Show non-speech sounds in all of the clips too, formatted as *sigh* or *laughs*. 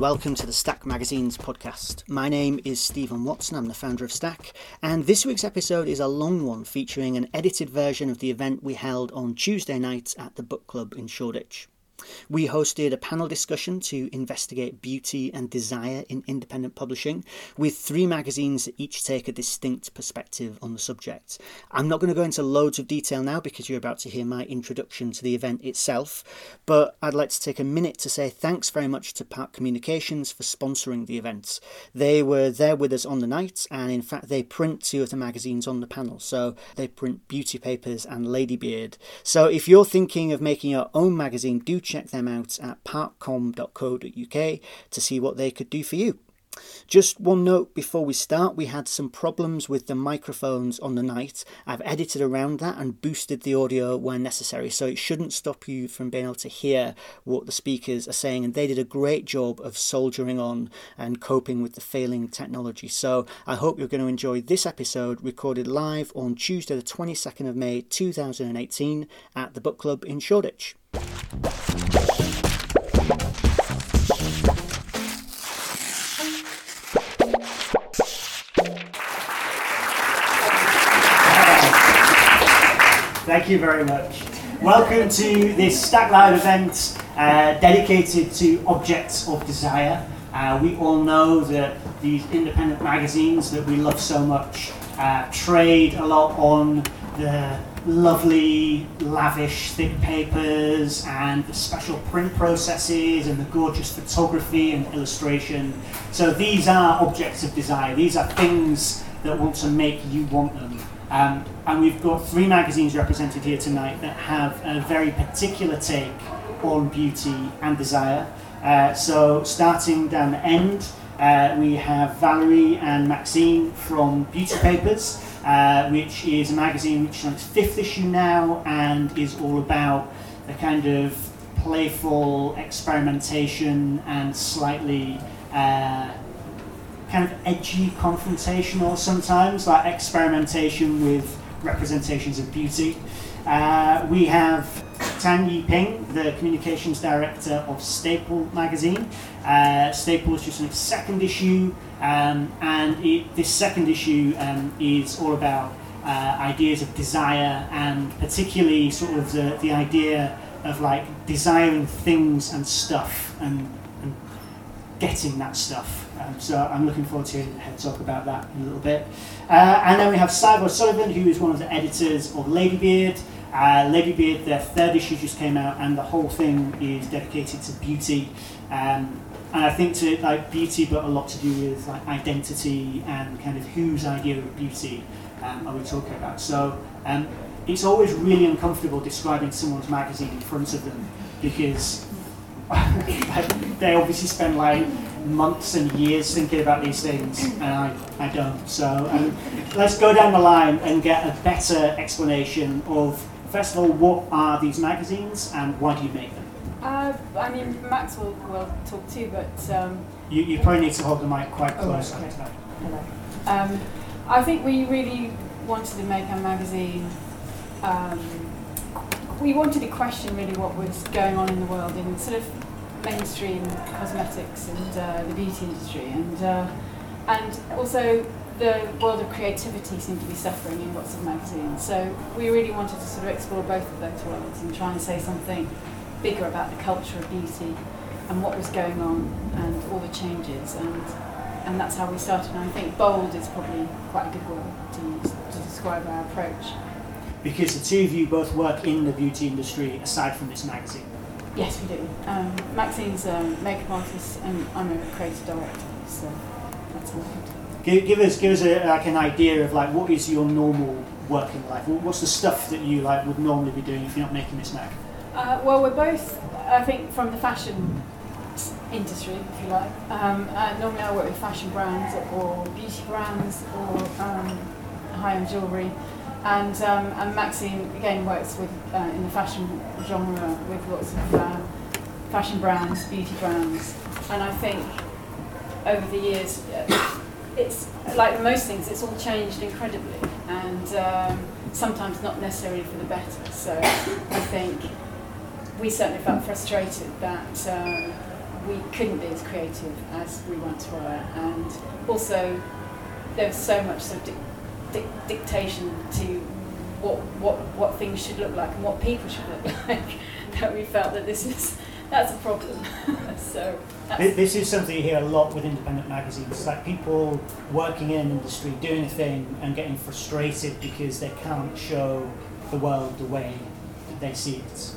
Welcome to the Stack Magazine's podcast. My name is Stephen Watson, I'm the founder of Stack, and this week's episode is a long one featuring an edited version of the event we held on Tuesday night at the book club in Shoreditch. We hosted a panel discussion to investigate beauty and desire in independent publishing, with three magazines that each take a distinct perspective on the subject. I'm not going to go into loads of detail now because you're about to hear my introduction to the event itself, but I'd like to take a minute to say thanks very much to Park Communications for sponsoring the event. They were there with us on the night, and in fact, they print two of the magazines on the panel. So they print Beauty Papers and Ladybeard. So if you're thinking of making your own magazine, do check them out at parkcom.co.uk to see what they could do for you. Just one note before we start, we had some problems with the microphones on the night. I've edited around that and boosted the audio where necessary, so it shouldn't stop you from being able to hear what the speakers are saying. And they did a great job of soldiering on and coping with the failing technology. So I hope you're going to enjoy this episode recorded live on Tuesday, the 22nd of May 2018 at the Book Club in Shoreditch. Thank you very much. Welcome to this Stack Live event uh, dedicated to objects of desire. Uh, we all know that these independent magazines that we love so much uh, trade a lot on the lovely, lavish, thick papers and the special print processes and the gorgeous photography and illustration. So these are objects of desire. These are things that want to make you want them. Um, and we've got three magazines represented here tonight that have a very particular take on beauty and desire. Uh, so starting down the end, uh, we have Valerie and Maxine from Beauty Papers, uh, which is a magazine which is on its fifth issue now and is all about a kind of playful experimentation and slightly uh, kind of edgy confrontational sometimes, like experimentation with representations of beauty. Uh, we have Tan Yiping, the communications director of Staple magazine. Uh, Staple is just in its second issue, um, and it, this second issue um, is all about uh, ideas of desire and particularly sort of the, the idea of like desiring things and stuff and, and getting that stuff. Um, so I'm looking forward to hearing Head talk about that in a little bit. Uh, and then we have Sadhbh O'Sullivan, who is one of the editors of Ladybeard. Uh, Ladybeard, their third issue just came out, and the whole thing is dedicated to beauty. Um, and I think to like beauty, but a lot to do with like identity and kind of whose idea of beauty um, are we talking about. So um, it's always really uncomfortable describing someone's magazine in front of them because *laughs* they obviously spend like months and years thinking about these things, and I, I don't. So um, let's go down the line and get a better explanation of, first of all, what are these magazines and why do you make them? Uh, I mean, Max will, will talk too, but. Um, you, you probably need to hold the mic quite Oh, close. okay. Hello. Um, I think we really wanted to make a magazine. Um, we wanted to question really what was going on in the world in sort of mainstream cosmetics and uh, the beauty industry, and uh, and also the world of creativity seemed to be suffering in lots of magazines. So we really wanted to sort of explore both of those worlds and try and say something bigger about the culture of beauty and what was going on and all the changes and and that's how we started. And I think bold is probably quite a good word to use to describe our approach. Because the two of you both work in the beauty industry aside from this magazine. Yes, we do. Um, Maxine's a makeup artist and I'm a creative director, so that's all. Give, give us give us a, like an idea of like what is your normal working life? What's the stuff that you like would normally be doing if you're not making this mag? Uh, well, we're both, I think, from the fashion industry, if you like. Um, uh, normally, I work with fashion brands or beauty brands or um, high-end jewellery, and um, and Maxine again works with uh, in the fashion genre with lots of uh, fashion brands, beauty brands, and I think over the years, uh, it's like most things, it's all changed incredibly, and um, sometimes not necessarily for the better. So I think we certainly felt frustrated that um, we couldn't be as creative as we once were, and also there was so much sort of dic- dic- dictation to what what what things should look like and what people should look *laughs* like that we felt that this is that's a problem. *laughs* so Thi- that's, This is something you hear a lot with independent magazines. It's like people working in an industry doing a thing and getting frustrated because they can't show the world the way that they see it.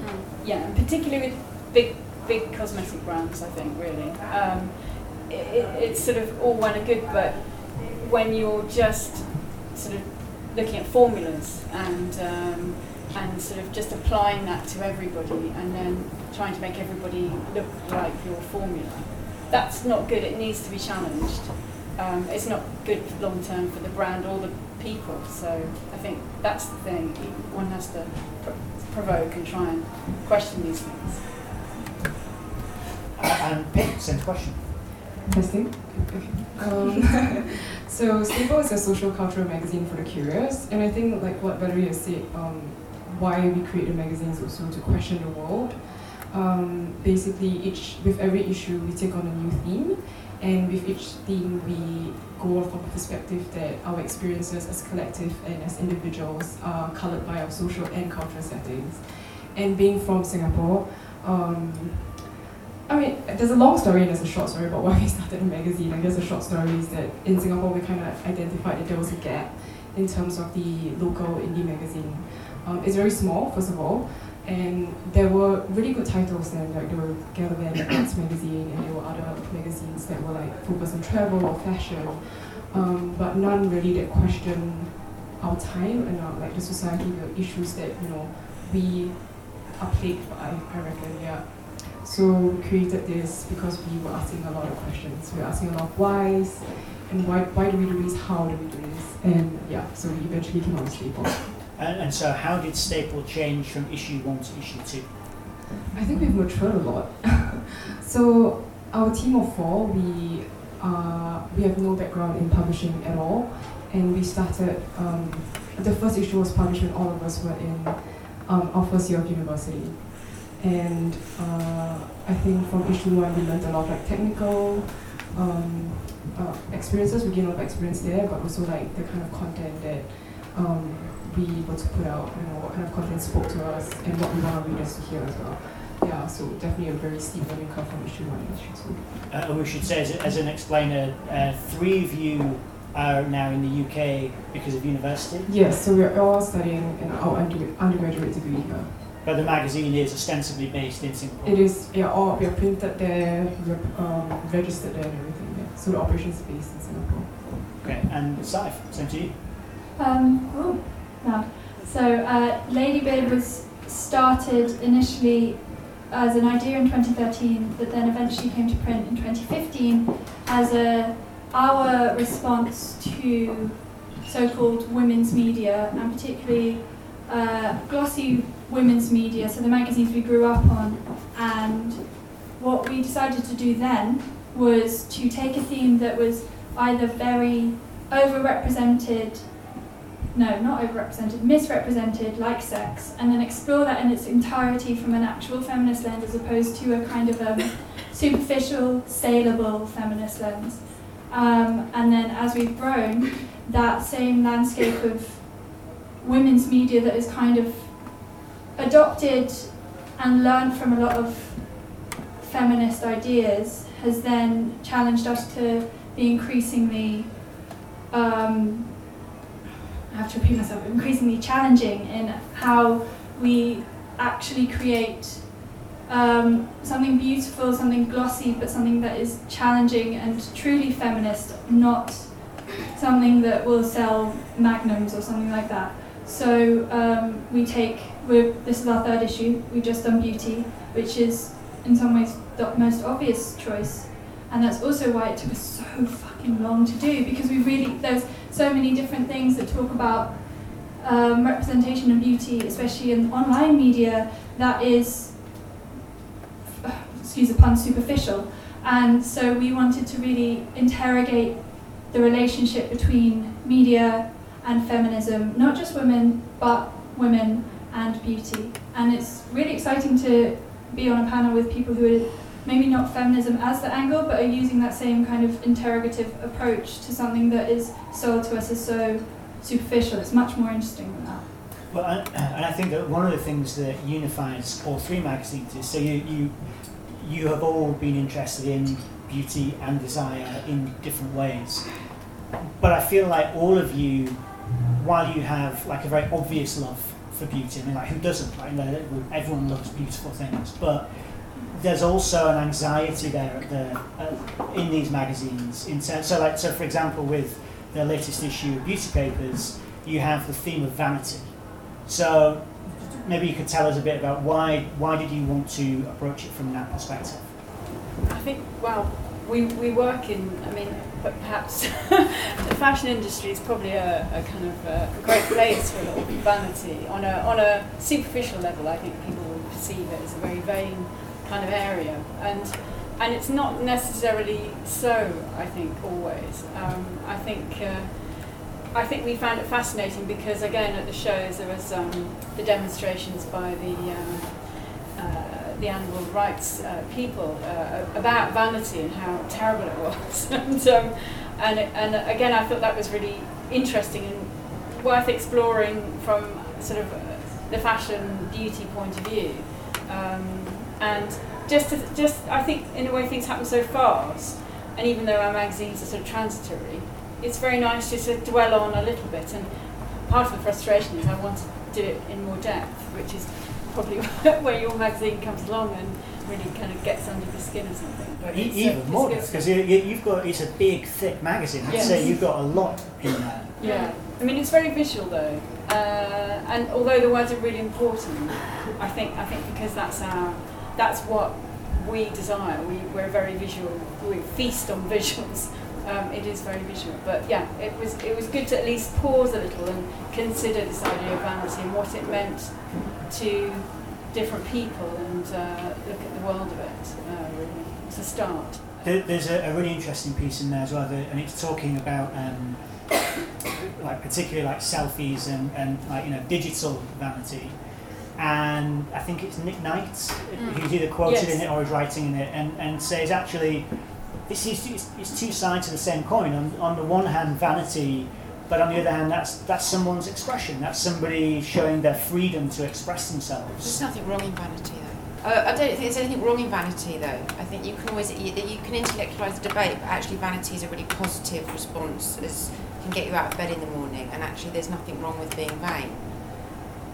Mm, yeah, and particularly with big big cosmetic brands, I think really. Um, it, it's sort of all well and good, but when you're just sort of looking at formulas and um, and sort of just applying that to everybody and then trying to make everybody look like your formula, that's not good. It needs to be challenged. Um, it's not good long term for the brand or the people. So I think that's the thing. One has to pr- provoke and try and question these things. Uh, and Pip, same question. Testing. Um, *laughs* so Staple is a social cultural magazine for the curious, and I think like what Valerie has said, um, why we create a magazine is also to question the world. Um, basically, each with every issue we take on a new theme, and with each theme we go from a perspective that our experiences as collective and as individuals are coloured by our social and cultural settings. And being from Singapore, um, I mean, there's a long story and there's a short story about *laughs* why we started the magazine. I guess the short story is that in Singapore we kind of identified that there was a gap in terms of the local indie magazine. Um, it's very small, first of all, and there were really good titles then, like there were Gallivan *coughs* Arts magazine, and there were other magazines that were like focused on travel or fashion, um, but none really that question our time and our, like the society, the issues that you know we are plagued by. I reckon, yeah. So we created this because we were asking a lot of questions. We were asking a lot of whys, and why, why do we do this, how do we do this? And yeah, so we eventually came out with Staple. And, and so, how did Staple change from issue one to issue two? I think we've matured a lot. *laughs* so our team of four, we uh, we have no background in publishing at all, and we started. Um, the first issue was published when all of us were in um, our first year of university, and uh, I think from issue one we learned a lot of like technical um, uh, experiences. We gained a lot of experience there, but also like the kind of content that um, we able to put out. You know, what kind of content spoke to us, and what we want our readers to hear as well. Yeah, so definitely a very steep learning curve from issue one and issue two. Uh, and we should say, as, as an explainer, uh, three of you are now in the UK because of university, Yes, so we're all studying in our under- undergraduate degree here. but the magazine is ostensibly based in Singapore. It is, yeah, all we're printed there, we're um, registered there and everything. Yeah. So the operations is based in Singapore. Okay, and Sadhbh, same to you. Um, oh, So, uh, Ladybeard was started initially as an idea in 2013, but then eventually came to print in 2015 as a our response to so-called women's media, and particularly uh, glossy women's media, so the magazines we grew up on. And what we decided to do then was to take a theme that was either very overrepresented no, not overrepresented, misrepresented, like sex, and then explore that in its entirety from an actual feminist lens as opposed to a kind of um, *laughs* superficial, saleable feminist lens. Um, and then as we've grown, that same landscape of women's media that is kind of adopted and learned from a lot of feminist ideas has then challenged us to be increasingly um, have to repeat myself, increasingly challenging in how we actually create um, something beautiful, something glossy, but something that is challenging and truly feminist, not something that will sell magnums or something like that. So um, we take, this is our third issue, we've just done beauty, which is in some ways the most obvious choice. And that's also why it took us so fucking long to do because we really, there's so many different things that talk about um, representation and beauty, especially in online media, that is, *sighs* excuse the pun, superficial. And so we wanted to really interrogate the relationship between media and feminism, not just women, but women and beauty. And it's really exciting to be on a panel with people who are maybe not feminism as the angle, but are using that same kind of interrogative approach to something that is sold to us as so superficial. It's much more interesting than that. Well, and, I think that one of the things that unifies all three magazines is so you, you you have all been interested in beauty and desire in different ways. But I feel like all of you, while you have like a very obvious love for beauty, I mean, like who doesn't? Know, Everyone loves beautiful things, but there's also an anxiety there the uh, in these magazines. In ter- so, like, so for example, with the latest issue of Beauty Papers, you have the theme of vanity. So, maybe you could tell us a bit about why why did you want to approach it from that perspective? I think, well, we, we work in, I mean, perhaps *laughs* the fashion industry is probably a, a kind of a, a great place for a lot of vanity. On a, on a superficial level, I think people perceive it as a very vain kind of area. And, and it's not necessarily so, I think, always. Um, I think. Uh, I think we found it fascinating because again at the shows there was um, the demonstrations by the um, uh, the animal rights uh, people uh, about vanity and how terrible it was *laughs* and um, and and again I thought that was really interesting and worth exploring from sort of the fashion beauty point of view um, and just to, just I think in a way things happen so fast and even though our magazines are sort of transitory it's very nice just to dwell on a little bit. And part of the frustration is I want to do it in more depth, which is probably *laughs* where your magazine comes along and really kind of gets under the skin or something. But even more because you, you, you've got it's a big, thick magazine. I'd Yes. say you've got a lot in there. Yeah, I mean it's very visual though, uh, and although the words are really important, I think I think because that's our that's what we desire. We we're very visual. We feast on *laughs* visuals. Um, it is very visual, but yeah, it was it was good to at least pause a little and consider this idea of vanity and what it meant to different people and uh, look at the world of it. Uh, really, to start. There, there's a, a really interesting piece in there as well, that, and it's talking about um, *coughs* like particularly like selfies and, and like you know digital vanity. And I think it's Nick Knight Mm. who's either quoted Yes. in it or is writing in it, and, and says actually this is it's, it's two sides of the same coin. On, on the one hand, vanity, but on the other hand, that's that's someone's expression. That's somebody showing their freedom to express themselves. There's nothing wrong in vanity, though. Uh, I don't think there's anything wrong in vanity, though. I think you can always you, you can intellectualise the debate, but actually vanity is a really positive response. As can get you out of bed in the morning, and actually there's nothing wrong with being vain.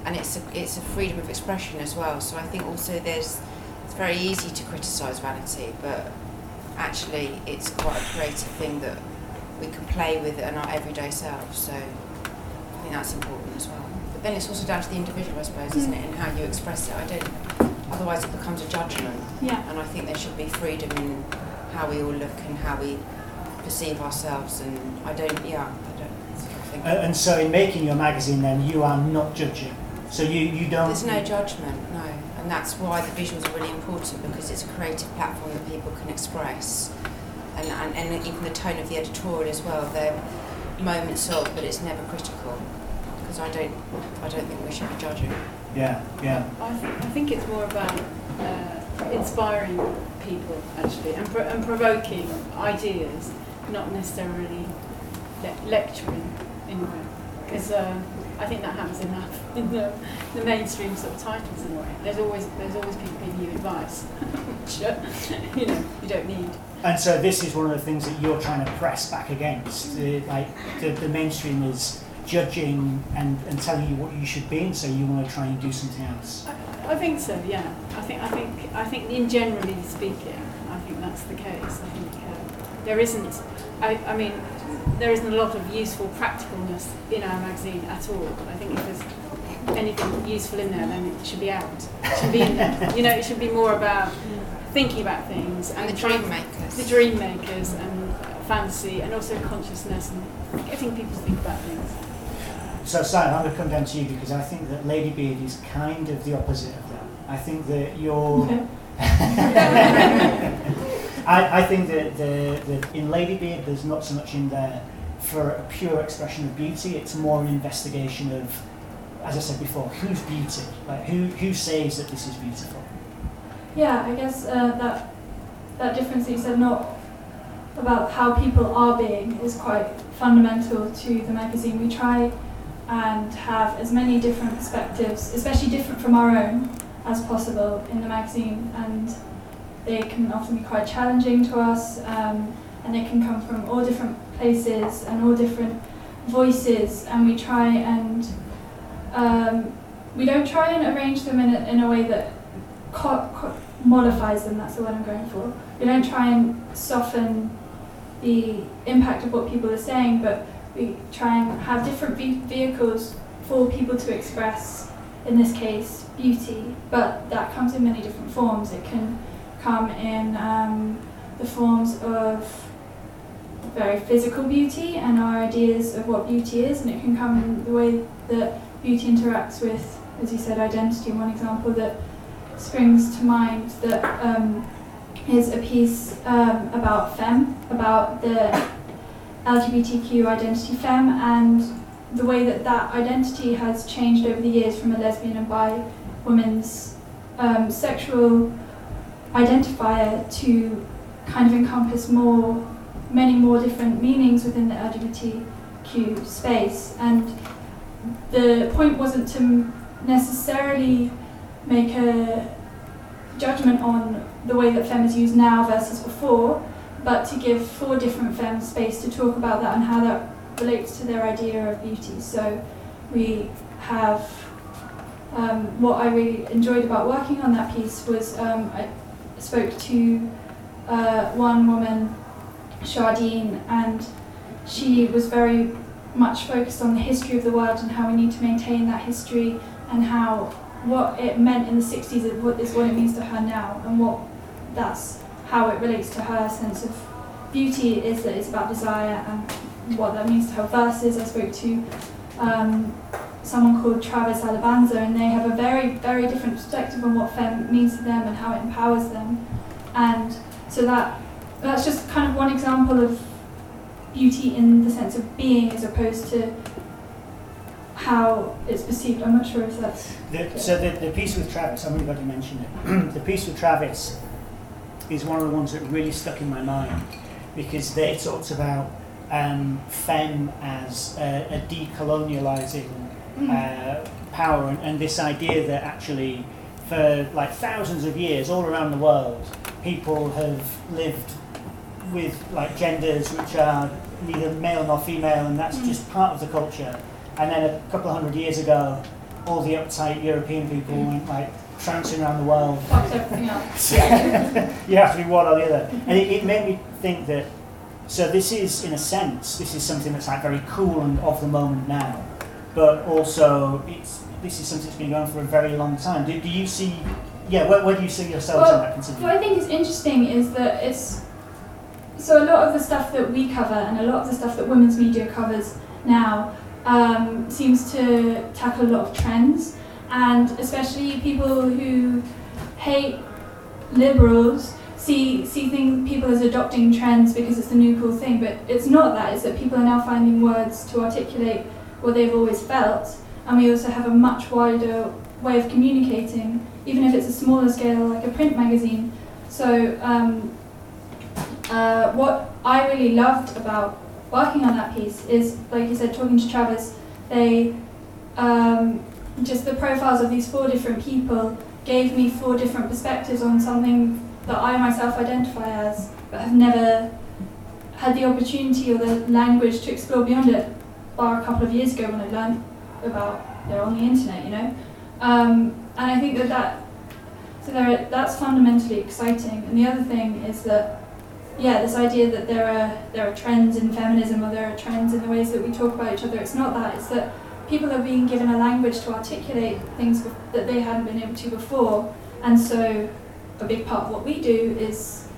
And it's a, it's a freedom of expression as well. So I think also there's it's very easy to criticise vanity, but actually it's quite a creative thing that we can play with in our everyday selves. So I think that's important as well. But then it's also down to the individual, I suppose, isn't it, and how you express it. I don't. Otherwise, it becomes a judgment, Yeah. and I think there should be freedom in how we all look and how we perceive ourselves. And I don't. Yeah, I don't. I Uh, and so, in making your magazine, then you are not judging. So you, you don't. there's no judgment, no, and that's why the visuals are really important because it's a creative platform that people can express, and and, and even the tone of the editorial as well. They're moments of, but it's never critical because I don't. I don't think we should be judging. Yeah, yeah. I think, I think it's more about uh, inspiring people actually and, pro- and provoking ideas, not necessarily le- lecturing in a way. Because uh, I think that happens enough *laughs* in the, the mainstream sort of titles in a way. There's always there's always people giving you advice, *laughs* which uh, *laughs* you know you don't need. And so this is one of the things that you're trying to press back against. The, like the, the mainstream is judging and, and telling you what you should be, and so you want to try and do something else. I, I think so. Yeah. I think I think I think in generally speaking, I think that's the case. I think uh, there isn't. I, I mean, there isn't a lot of useful practicalness in our magazine at all. I think if there's anything useful in there, then it should be out. It should be in there. You know, it should be more about thinking about things And the dream makers. the dream makers and fantasy, and also consciousness and getting people to think about things. So Simon, I'm going to come down to you because I think that Ladybeard is kind of the opposite of that. I think that you're. *laughs* *laughs* I, I think that the, the in Ladybeard there's not so much in there for a pure expression of beauty. It's more an investigation of, as I said before, who's beauty? Like who who says that this is beautiful? Yeah, I guess uh, that that difference that you said, not about how people are being, is quite fundamental to the magazine. We try and have as many different perspectives, especially different from our own, as possible in the magazine, and they can often be quite challenging to us, um, and they can come from all different places and all different voices, and we try and um, we don't try and arrange them in a, in a way that co- co- modifies them. That's the word I'm going for. We don't try and soften the impact of what people are saying, but we try and have different ve- vehicles for people to express. In this case, beauty, but that comes in many different forms. It can come in um, the forms of very physical beauty and our ideas of what beauty is, and it can come in the way that beauty interacts with, as you said, identity. One example that springs to mind that um, is a piece um, about femme, about the LGBTQ identity femme, and the way that that identity has changed over the years from a lesbian and bi woman's um, sexual identifier to kind of encompass more, many more different meanings within the LGBTQ space. And the point wasn't to necessarily make a judgment on the way that femme is used now versus before, but to give four different femmes space to talk about that and how that relates to their idea of beauty. So we have um, what I really enjoyed about working on that piece was um, I spoke to uh, one woman, Shardine, and she was very much focused on the history of the world and how we need to maintain that history and how what it meant in the 60s is what, is what it means to her now and what that's how it relates to her sense of beauty is that it's about desire and what that means to her verses. I spoke to um, someone called Travis Alabanza and they have a very, very different perspective on what femme means to them and how it empowers them. And so that that's just kind of one example of beauty in the sense of being as opposed to how it's perceived. I'm not sure if that's The, so the, the piece with Travis, glad you mentioned it. *clears throat* the piece with Travis is one of the ones that really stuck in my mind because they talked about um, femme as a, a decolonializing uh, power and, and this idea that actually for like thousands of years all around the world people have lived with like genders which are neither male nor female and that's Mm. just part of the culture and then a couple of hundred years ago all the uptight European people went like trouncing around the world fucked everything up. *laughs* *laughs* you have to be one or the other. And it, it made me think that, so this is, in a sense, this is something that's like very cool and of the moment now, but also it's, this is something that's been going for a very long time. Do, do you see, yeah, where, where do you see yourselves in Well, that What continuum? I think is interesting is that it's so a lot of the stuff that we cover and a lot of the stuff that women's media covers now um, seems to tackle a lot of trends, and especially people who hate liberals see see things people as adopting trends because it's the new cool thing, but it's not that. It's that people are now finding words to articulate what they've always felt, and we also have a much wider way of communicating, even if it's a smaller scale like a print magazine. So um, uh, what I really loved about working on that piece is, like you said, talking to Travis, they um, just the profiles of these four different people gave me four different perspectives on something that I myself identify as, but have never had the opportunity or the language to explore beyond it, bar a couple of years ago when I learned about they're on the internet, you know. Um, and I think that that so there, that's fundamentally exciting. And the other thing is that yeah, this idea that there are there are trends in feminism or there are trends in the ways that we talk about each other. It's not that. It's that people are being given a language to articulate things that they hadn't been able to before. And so, a big part of what we do is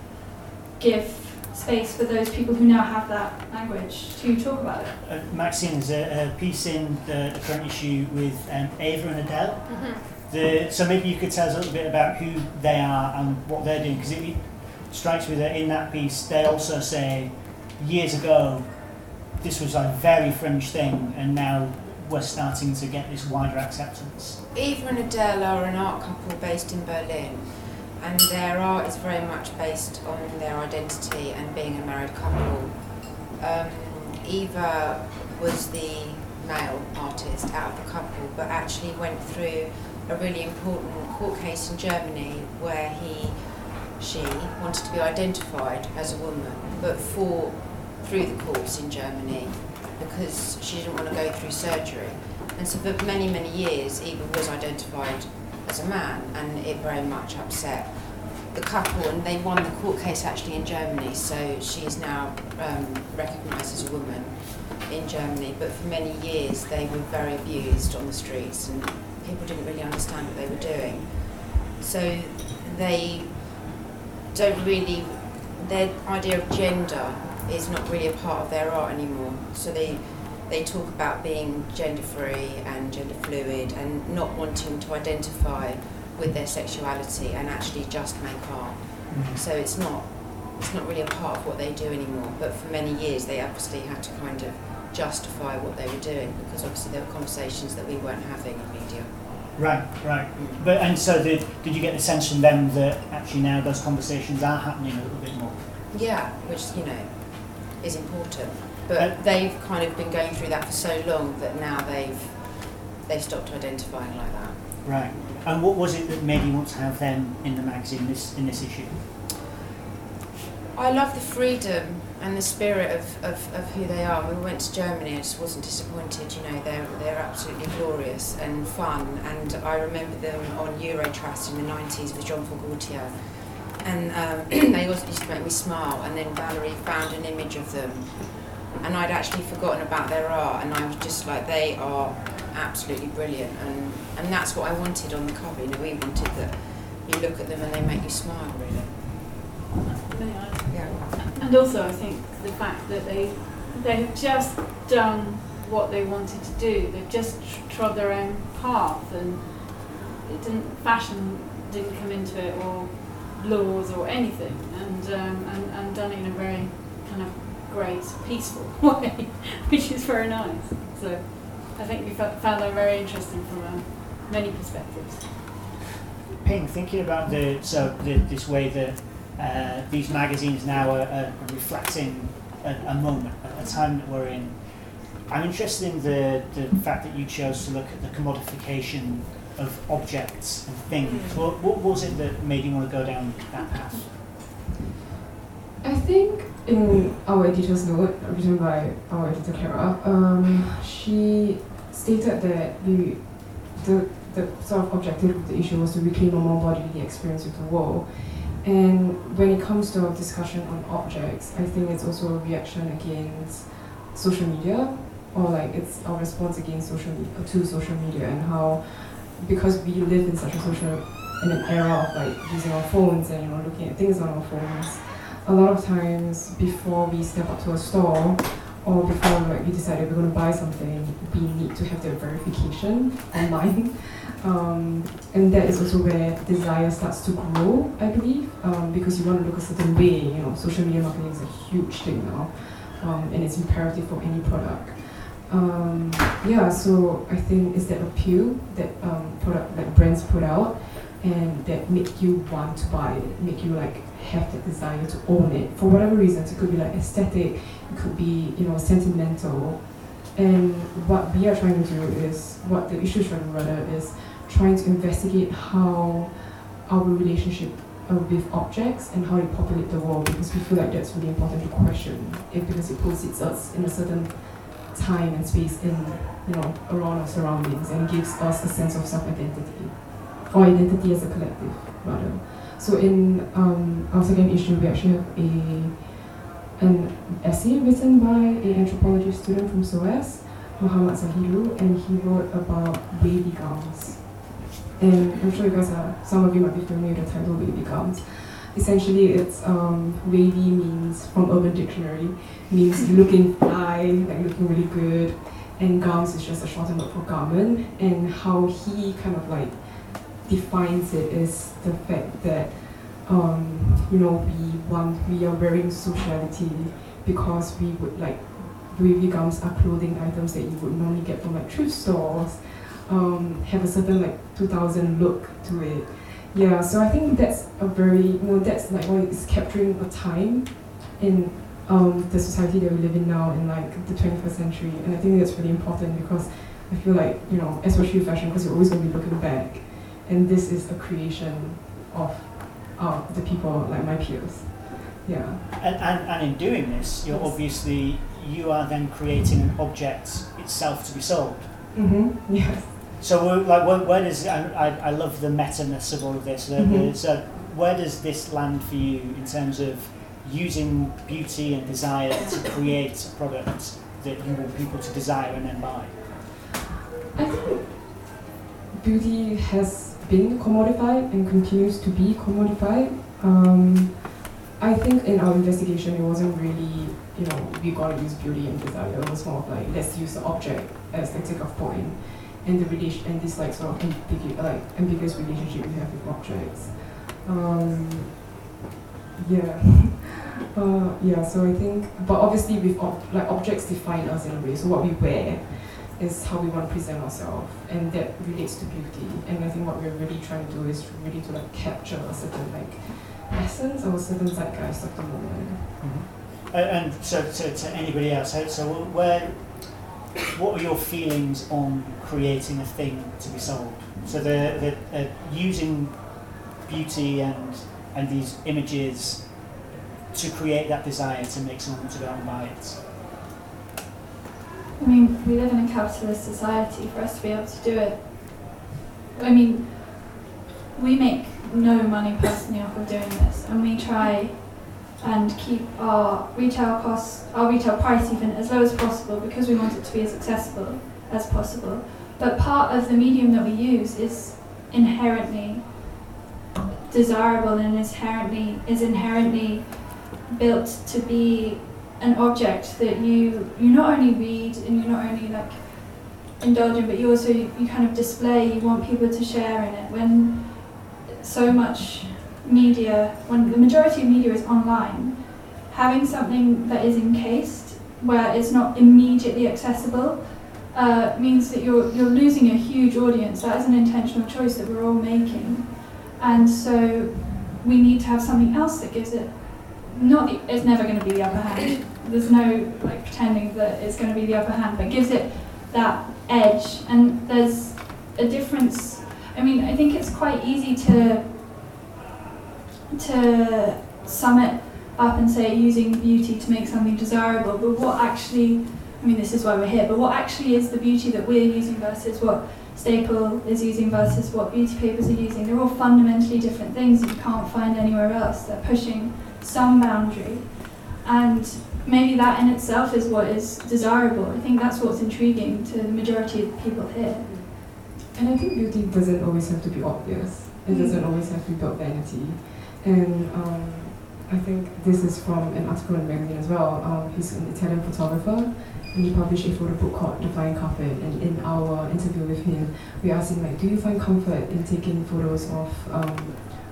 give space for those people who now have that language to talk about it. Uh, Maxine, there's a, a piece in the, the current issue with um, Eva and Adele. Mhm. The, so maybe you could tell us a little bit about who they are and what they're doing, because it, it strikes me that in that piece they also say years ago this was a very fringe thing, and now we're starting to get this wider acceptance. Eva and Adele are an art couple based in Berlin. And their art is very much based on their identity and being a married couple. Um, Eva was the male artist out of the couple, but actually went through a really important court case in Germany where he, she wanted to be identified as a woman, but fought through the courts in Germany because she didn't want to go through surgery. And so for many, many years, Eva was identified as a man, and it very much upset the couple. And they won the court case actually in Germany, so she's now um, recognised as a woman in Germany. But for many years, they were very abused on the streets, and people didn't really understand what they were doing. So they don't really, their idea of gender is not really a part of their art anymore. So they they talk about being gender free and gender fluid and not wanting to identify with their sexuality and actually just make art. Mhm. So it's not it's not really a part of what they do anymore. But for many years they obviously had to kind of justify what they were doing because obviously there were conversations that we weren't having in media. Right, right. But and so did did you get the sense from them that actually now those conversations are happening a little bit more? Yeah, which you know is important. But they've kind of been going through that for so long that now they've they've stopped identifying like that. Right. And what was it that made you want to have them in the magazine this in this issue? I love the freedom and the spirit of, of, of who they are. When we went to Germany, I just wasn't disappointed. You know, they're, they're absolutely glorious and fun. And I remember them on Eurotrash in the 90s with Jean Paul Gaultier. And um, *clears throat* they always used to make me smile. And then Valerie found an image of them. And I'd actually forgotten about their art. And I was just like, they are absolutely brilliant. And, and that's what I wanted on the cover. You know, we wanted that you look at them and they make you smile, really. Yeah. And also, I think the fact that they they have just done what they wanted to do. They've just trod their own path, and it didn't fashion didn't come into it or laws or anything, and um, and and done it in a very kind of great, peaceful *laughs* way, which is very nice. So I think we found that very interesting from uh, many perspectives. Ping, thinking about the so the, this way that uh, these magazines now are, are reflecting a, a moment, a, a time that we're in. I'm interested in the, the fact that you chose to look at the commodification of objects and things. Mm. What, what was it that made you want to go down that path? I think in our editor's note, written by our editor Clara, um, she stated that the, the, the sort of objective of the issue was to reclaim a more bodily experience with the world. And when it comes to our discussion on objects, I think it's also a reaction against social media, or like it's our response against social me- to social media and how, because we live in such a social, in an era of like using our phones and you know looking at things on our phones, a lot of times before we step up to a store or before like we decided we're going to buy something, we need to have that verification online. *laughs* Um, and that is also where desire starts to grow, I believe, um, because you want to look a certain way. You know, social media marketing is a huge thing now, um, and it's imperative for any product. Um, yeah, so I think it's that appeal that um, product like brands put out, and that make you want to buy it, make you like have the desire to own it for whatever reasons. It could be like aesthetic, it could be you know sentimental, and what we are trying to do is what the issue is trying to rather is trying to investigate how our relationship uh, with objects and how they populate the world because we feel like that's really important to question it because it positions us in a certain time and space in you know around our surroundings and gives us a sense of self-identity. Or identity as a collective rather so in um, our second issue we actually have a an essay written by an anthropology student from SOAS Muhammad Zahiru and he wrote about wavy garms. And I'm sure you guys are some of you might be familiar with the title wavy garms. Essentially it's um, wavy means from urban dictionary means looking fly like looking really good and garms is just a shortened word for garment and how he kind of like defines it is the fact that um, you know we want we are wearing sociality because we would like wavy garms are clothing items that you would normally get from like thrift stores um, have a certain like 2000 look to it Yeah, so I think that's a very, you know, that's like what is capturing a time in um, the society that we live in now in like the 21st century. And I think that's really important because I feel like, you know, especially fashion, because you're always going to be looking back. And this is a creation of uh, the people like my peers. Yeah. And, and, and in doing this, you're Yes. obviously, you are then creating an object itself to be sold. Mm-hmm. Yes. So, like, where, where does I, I, I love the meta-ness of all of this. The, Mhm. so, where does this land for you in terms of using beauty and desire to create a product that you want people to desire and then buy? I think beauty has been commodified and continues to be commodified. Um, I think in our investigation, it wasn't really, you know, we gotta use beauty and desire. It was more of like, let's use the object as the take-off point and the relation and this like sort of ambigu- like ambiguous relationship we have with objects. Um, yeah. *laughs* Uh, yeah, so I think, but obviously with ob- like objects define us in a way. So what we wear is how we want to present ourselves, and that relates to beauty. And I think what we're really trying to do is really to like capture a certain like essence or a certain zeitgeist of the moment. Uh, and so to, to anybody else, so, where, what are your feelings on creating a thing to be sold? So the, the uh, using beauty and and these images to create that desire to make someone to go and buy it. I mean, we live in a capitalist society for us to be able to do it. I mean, we make no money personally off of doing this, and we try and keep our retail costs, our retail price even as low as possible because we want it to be as accessible as possible. But part of the medium that we use is inherently desirable and inherently is inherently built to be an object that you you not only read and you not only like indulge in, but you also you kind of display. You want people to share in it. When so much media, when the majority of media is online, having something that is encased where it's not immediately accessible uh, means that you're you're losing a huge audience. That is an intentional choice that we're all making, and so we need to have something else that gives it not the, it's never going to be the upper hand. There's no like pretending that it's going to be the upper hand, but gives it that edge. And there's a difference. I mean, I think it's quite easy to to sum it up and say using beauty to make something desirable. But what actually, I mean, this is why we're here. But what actually is the beauty that we're using versus what Staple is using versus what beauty papers are using? They're all fundamentally different things you can't find anywhere else. They're pushing some boundary. And maybe that in itself is what is desirable. I think that's what's intriguing to the majority of people here. And I think beauty doesn't always have to be obvious. It Mm. doesn't always have to be about vanity. And um, I think this is from an article in the magazine as well. Um, he's an Italian photographer, and he published a photo book called The Flying Carpet. And in our interview with him, we asked him like, "Do you find comfort in taking photos of um,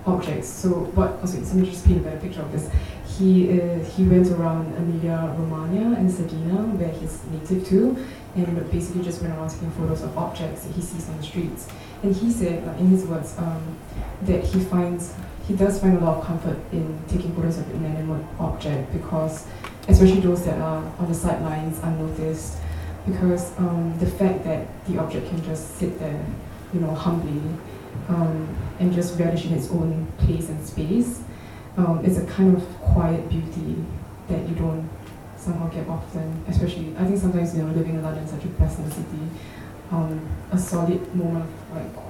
objects?" So what? Also, let me just paint a better picture of this. He uh, he went around Emilia Romagna and Sardinia, where he's native to, and basically just went around taking photos of objects that he sees on the streets. And he said, in his words, um, that he finds he does find a lot of comfort in taking photos of inanimate object because, especially those that are on the sidelines unnoticed, because um, the fact that the object can just sit there, you know, humbly, um, and just relish in its own place and space, um, it's a kind of quiet beauty that you don't somehow get often. Especially, I think sometimes you know, living in London, such a pleasant city, um, a solid moment of like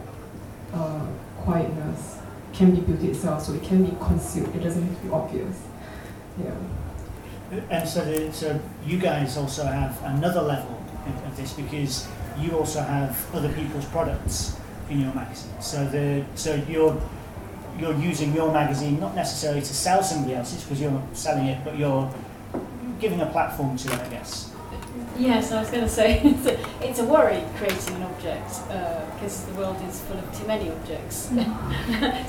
uh, quietness can be beauty itself, so it can be concealed. It doesn't have to be obvious. Yeah. And so, the, so you guys also have another level of this because you also have other people's products in your magazine. So the so you're you're using your magazine not necessarily to sell somebody else's because you're not selling it, but you're giving a platform to it, I guess. Yes, I was going to say *laughs* it's a, it's a worry creating an object because the world is full of too many objects.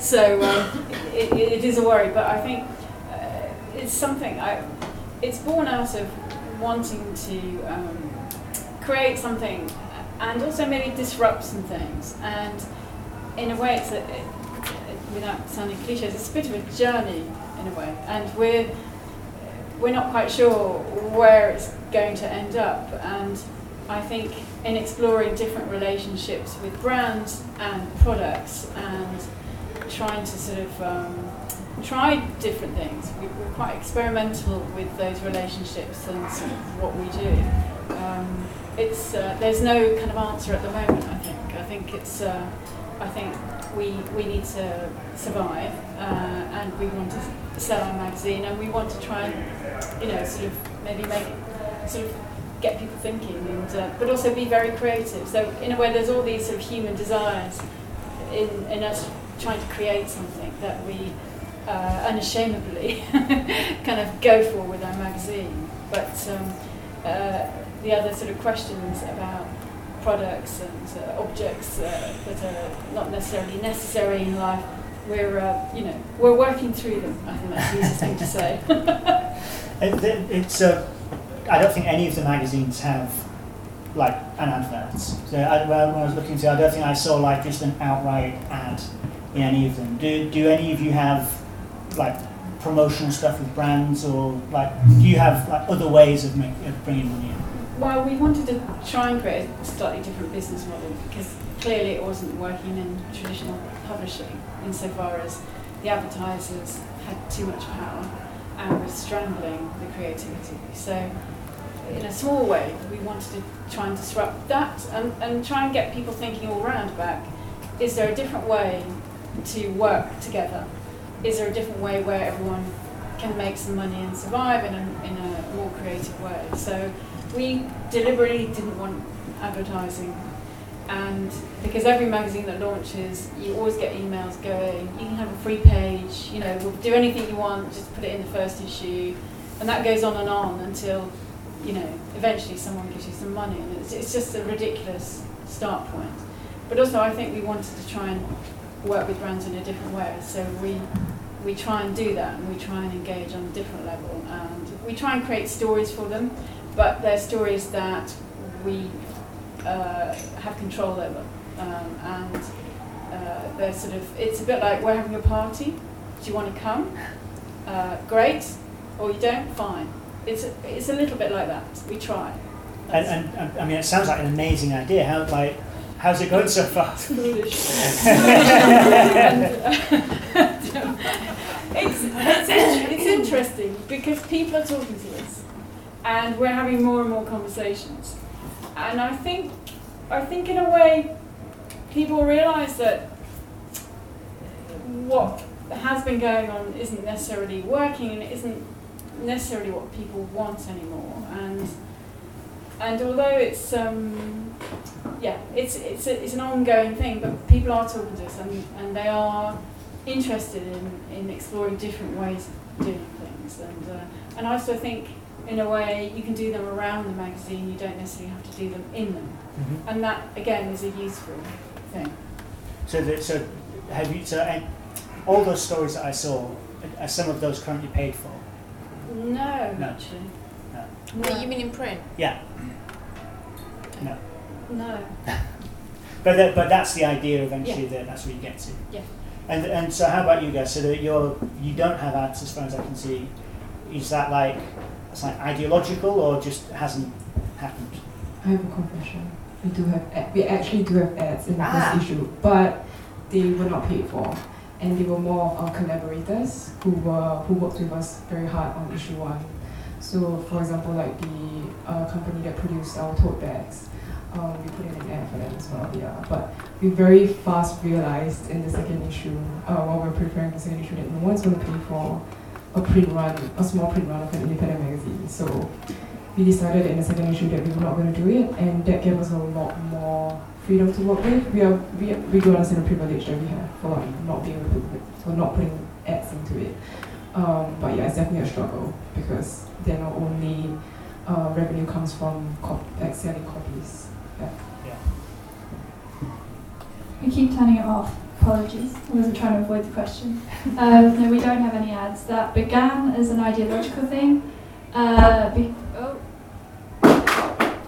*laughs* *laughs* so um, it, it, it is a worry, but I think uh, it's something I. It's born out of wanting to um, create something and also maybe disrupt some things. And in a way, it's a, without sounding cliches, it's a bit of a journey in a way, and we're we're not quite sure where it's going to end up. And I think in exploring different relationships with brands and products and trying to sort of um, try different things, we, we're quite experimental with those relationships and sort of what we do. Um, it's uh, there's no kind of answer at the moment. I think I think it's uh, I think we we need to survive uh, and we want to sell our magazine and we want to try and you know sort of maybe make sort of get people thinking and uh, but also be very creative. So in a way, there's all these sort of human desires in in us trying to create something that we uh, unashamedly *laughs* kind of go for with our magazine. But um, uh, the other sort of questions about products and uh, objects uh, that are not necessarily necessary in life, we're uh, you know we're working through them. I think that's the easiest thing to say. *laughs* It, it, it's uh, I don't think any of the magazines have like an advert. So I, when I was looking through, I don't think I saw like just an outright ad in any of them. Do do any of you have like promotional stuff with brands or like do you have like other ways of, make, of bringing money in? Well, we wanted to try and create a slightly different business model because clearly it wasn't working in traditional publishing insofar as the advertisers had too much power and were strangling the creativity. So, in a small way, we wanted to try and disrupt that and, and try and get people thinking all round back is there a different way to work together? Is there a different way where everyone can make some money and survive in a, in a more creative way? So, we deliberately didn't want advertising. And because every magazine that launches you always get emails going. You can have a free page you know we'll do anything you want just put it in the first issue. And that goes on and on until you know eventually someone gives you some money. And it's, it's just a ridiculous start point. But also I think we wanted to try and work with brands in a different way. So we we try and do that and we try and engage on a different level. And we try and create stories for them but they're stories that we uh, have control over. Um, and uh, they're sort of, it's a bit like we're having a party. Do you want to come? Uh, great. Or you don't? Fine. It's a, it's a little bit like that. We try. And, and, and I mean, it sounds like an amazing idea. How like how's it going so far? it's, *laughs* *laughs* it's, it's interesting because people are talking to us and we're having more and more conversations. And I think, I think in a way, people realise that what has been going on isn't necessarily working and isn't necessarily what people want anymore. And and although it's um, yeah, it's it's a, it's an ongoing thing, but people are talking to us and, and they are interested in, in exploring different ways of doing things. And uh, and I also think in a way you can do them around the magazine. You don't necessarily have to do them in them. Mm-hmm. And that again is a useful thing. So, the, so have you? So, and all those stories that I saw, are some of those currently paid for? No, No. actually. No. No, you mean in print? Yeah. No. No. *laughs* But that, but that's the idea eventually. That that's where you get to. Yeah. And and so how about you guys? So that you're you don't have ads as far as I can see. Is that like it's like ideological or just hasn't happened? I have a confession. We do have ad- we actually do have ads in Ah. first issue, but they were not paid for, and they were more of our collaborators who were who worked with us very hard on issue one. So, for example, like the uh, company that produced our tote bags, um, we put in an ad for them as well. Yeah, but we very fast realized in the second issue, uh, while we we're preparing the second issue, that no one's going to pay for a print run, a small print run of an independent magazine. So we decided in the second issue that we were not going to do it, and that gave us a lot more freedom to work with. We are we, we do understand the privilege that we have for not being able to, for not putting ads into it. Um, but yeah, it's definitely a struggle because then not only uh, revenue comes from cop- like selling copies. We keep turning it off. Apologies. I wasn't trying to avoid the question. Um, no, we don't have any ads. That began as an ideological thing. Uh, be- oh,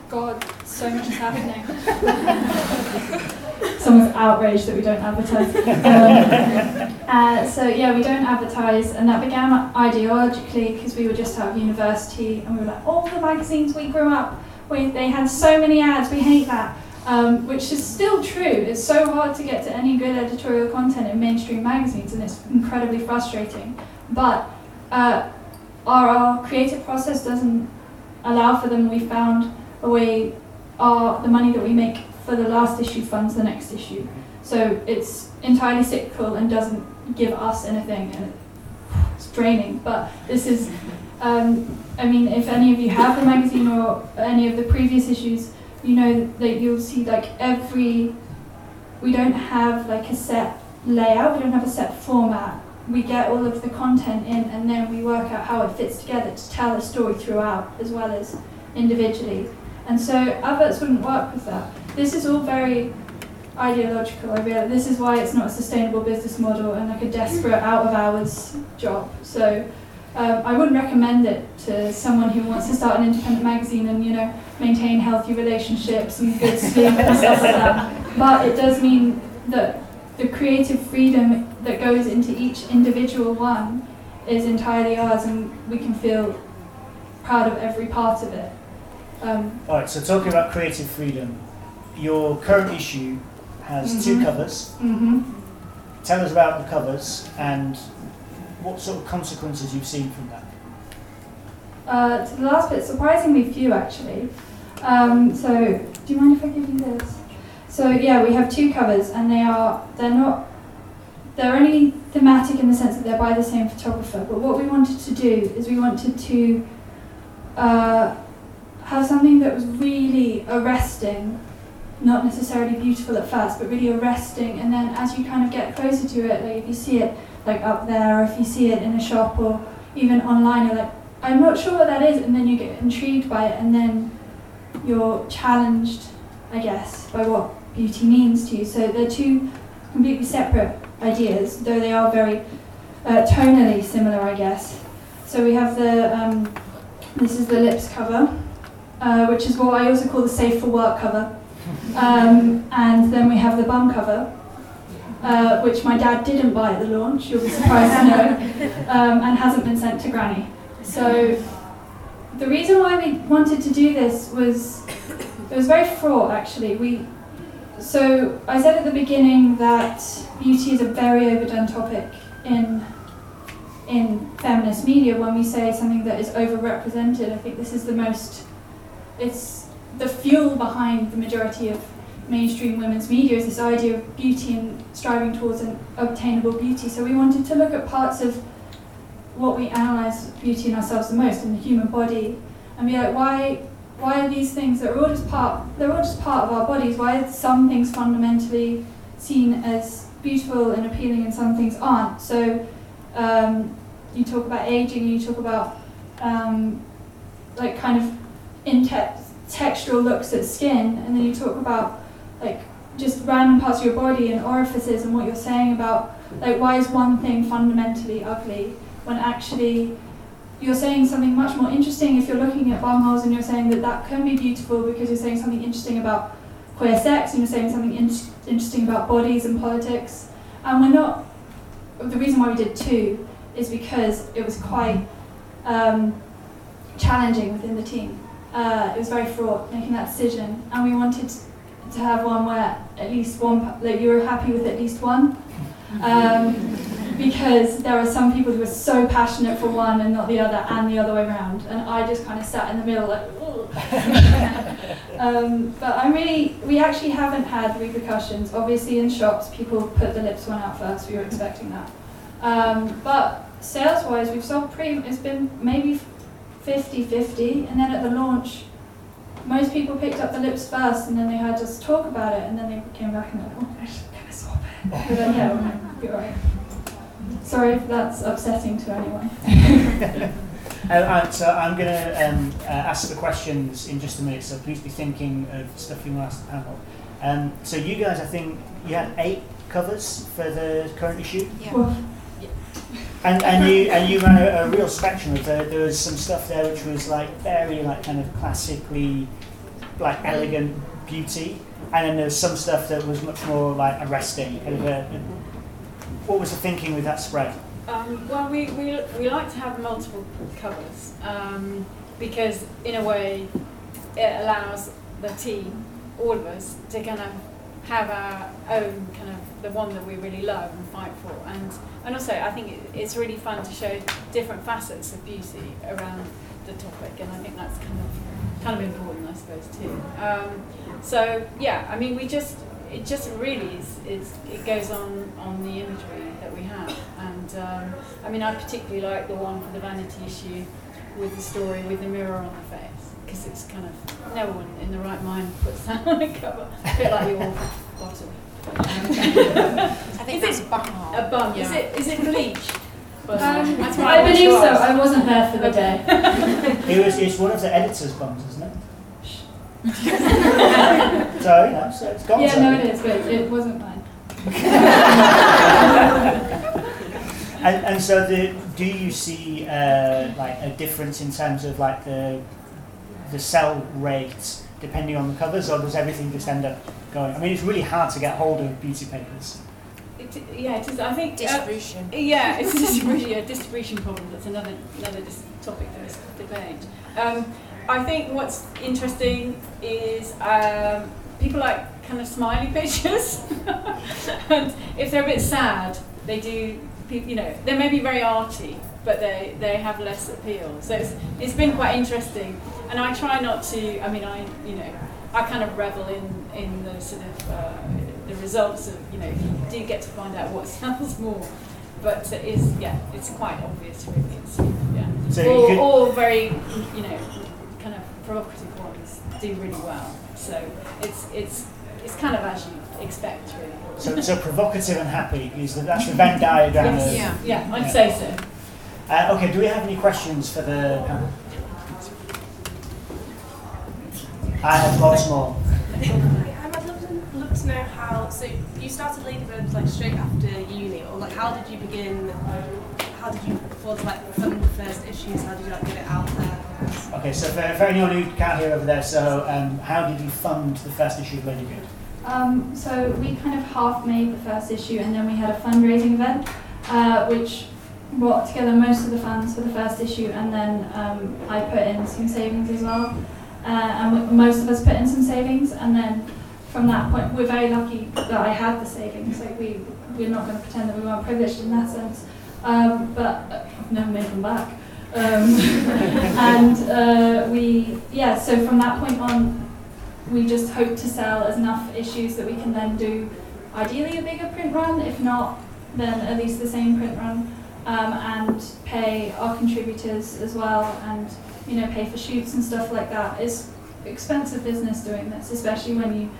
God, so much is happening. *laughs* someone's outraged that we don't advertise. Um, uh, so yeah, we don't advertise, and that began ideologically because we were just out of university, and we were like, all the magazines we grew up with, they had so many ads. We hate that. Um, which is still true. It's so hard to get to any good editorial content in mainstream magazines, and it's incredibly frustrating. But uh, our, our creative process doesn't allow for them. We found a way. Our the money that we make for the last issue funds the next issue. So it's entirely cyclical and doesn't give us anything, and it's draining. But this is, um, I mean, if any of you have the magazine or any of the previous issues, you know that you'll see like every. We don't have like a set layout. We don't have a set format. We get all of the content in, and then we work out how it fits together to tell a story throughout, as well as individually. And so adverts wouldn't work with that. This is all very ideological. I realize this is why it's not a sustainable business model and like a desperate out of hours job. So um, I wouldn't recommend it to someone who wants to start an independent magazine and you know maintain healthy relationships and good *laughs* sleep and stuff like that. But it does mean that the creative freedom that goes into each individual one is entirely ours, and we can feel proud of every part of it. Um, All right. So talking about creative freedom, your current issue has two Mhm. covers. mhm. Tell us about the covers and what sort of consequences you've seen from that. Uh, to the last bit, surprisingly few actually. Um, so, do you mind if I give you this? So yeah, we have two covers, and they are they're not they're only thematic in the sense that they're by the same photographer. But what we wanted to do is we wanted to uh, have something that was really arresting, not necessarily beautiful at first, but really arresting. And then as you kind of get closer to it, like if you see it like up there, or if you see it in a shop, or even online, you're like, I'm not sure what that is, and then you get intrigued by it, and then you're challenged, I guess, by what beauty means to you. So they're two completely separate ideas, though they are very uh, tonally similar, I guess. So we have the um, this is the lips cover, uh, which is what I also call the safe for work cover, *laughs* um, and then we have the bum cover. Uh, which my dad didn't buy at the launch, you'll be surprised to know, *laughs* um, and hasn't been sent to Granny. So the reason why we wanted to do this was it was very fraught actually. We so I said at the beginning that beauty is a very overdone topic in in feminist media when we say something that is overrepresented. I think this is the most it's the fuel behind the majority of mainstream women's media is this idea of beauty and striving towards an obtainable beauty. So we wanted to look at parts of what we analyze beauty in ourselves the most in the human body and be like why why are these things that are all just part they're all just part of our bodies why are some things fundamentally seen as beautiful and appealing and some things aren't so um, you talk about aging and you talk about um, like kind of in textural looks at skin and then you talk about like just random parts of your body and orifices and what you're saying about like why is one thing fundamentally ugly when actually you're saying something much more interesting if you're looking at bumholes and you're saying that that can be beautiful because you're saying something interesting about queer sex and you're saying something in- interesting about bodies and politics. And we're not the reason why we did two is because it was quite um, challenging within the team. Uh, it was very fraught making that decision and we wanted to have one where at least one that you were happy with at least one um, because there are some people who are so passionate for one and not the other, and the other way around. And I just kind of sat in the middle, like, *laughs* um, but I'm really, we actually haven't had repercussions. Obviously, in shops, people put the lips one out first. We were expecting that. Um, but sales-wise, we've sold pretty. It's been maybe 50-50, and then at the launch, most people picked up the lips first, and then they heard us talk about it, and then they came back and like, oh, can I swap it? But then, yeah, you're right. Sorry if that's upsetting to anyone. *laughs* Uh, uh, so I'm going to um, uh, ask the questions in just a minute, so please be thinking of stuff you want to ask the panel. Um, so you guys, I think you had eight covers for the current issue, Yeah. Well, and, and you and you ran a, a real spectrum of there. There was some stuff there which was like very like kind of classically like elegant beauty, and then there was some stuff that was much more like arresting. Kind of a, what was the thinking with that spread? Um, well, we, we, we like to have multiple covers um, because, in a way, it allows the team, all of us, to kind of have our own kind of the one that we really love and fight for. And, and also, I think it, it's really fun to show different facets of beauty around the topic, and I think that's kind of kind of important, I suppose, too. Um, so yeah, I mean, we just it just really is, is it goes on on the imagery that we have, and um, I mean, I particularly like the one for the vanity issue with the story with the mirror on the face because it's kind of no one in the right mind puts that *laughs* on a cover, a bit like your bottle. I think Is that's bum. A bum, is it is it bleach? Um, that's what I wish believe so. I wasn't there for the day. *laughs* It was it's one of the editor's bums, isn't it? so you know, so it's gone. yeah, so. no, it is, but it wasn't mine. *laughs* And, and so, the, do you see uh, like a difference in terms of like the the sell rates depending on the covers, or does everything just end up going? I mean, it's really hard to get hold of beauty papers. It, yeah, it is. I think. uh, Distribution. Yeah, *laughs* it's a distribution, yeah, distribution problem. That's another another dis- topic for this debate. Um, I think what's interesting is um, people like kind of smiley *laughs* pictures, and if they're a bit sad, they do. pe- You know, they may be very arty, but they they have less appeal. So it's it's been quite interesting, and I try not to. I mean, I you know, I kind of revel in in the sort of. Uh, the results of you know you do get to find out what *laughs* sells more but it is yeah it's quite obvious really it's yeah So or, could- or very you know kind of provocative ones do really well so it's it's it's kind of as you expect really So, so provocative and happy is the, that's the Venn diagram. Yes. Of, Yeah. yeah I'd say so Uh, okay, do we have any questions for the panel? I have lots more. I'd love to, love to know how. So you started Ladybeard like straight after uni, or like how did you begin? How did you afford to like fund the first issues? How did you like get it out there? Okay, so for, for anyone who can't hear over there, so um, how did you fund the first issue of Ladybeard? Um, so we kind of half made the first issue, and then we had a fundraising event, uh, which brought together most of the funds for the first issue, and then um, I put in some savings as well. Uh, and most of us put in some savings, and then from that point, we're very lucky that I had the savings. Like we, we're not going to pretend that we weren't privileged in that sense, um, but uh, I've never made them back. Um, *laughs* and uh, we, yeah. So from that point on, we just hope to sell as enough issues that we can then do ideally a bigger print run, if not then at least the same print run, um, and pay our contributors as well, and you know pay for shoots and stuff like that. It's expensive business doing this, especially when you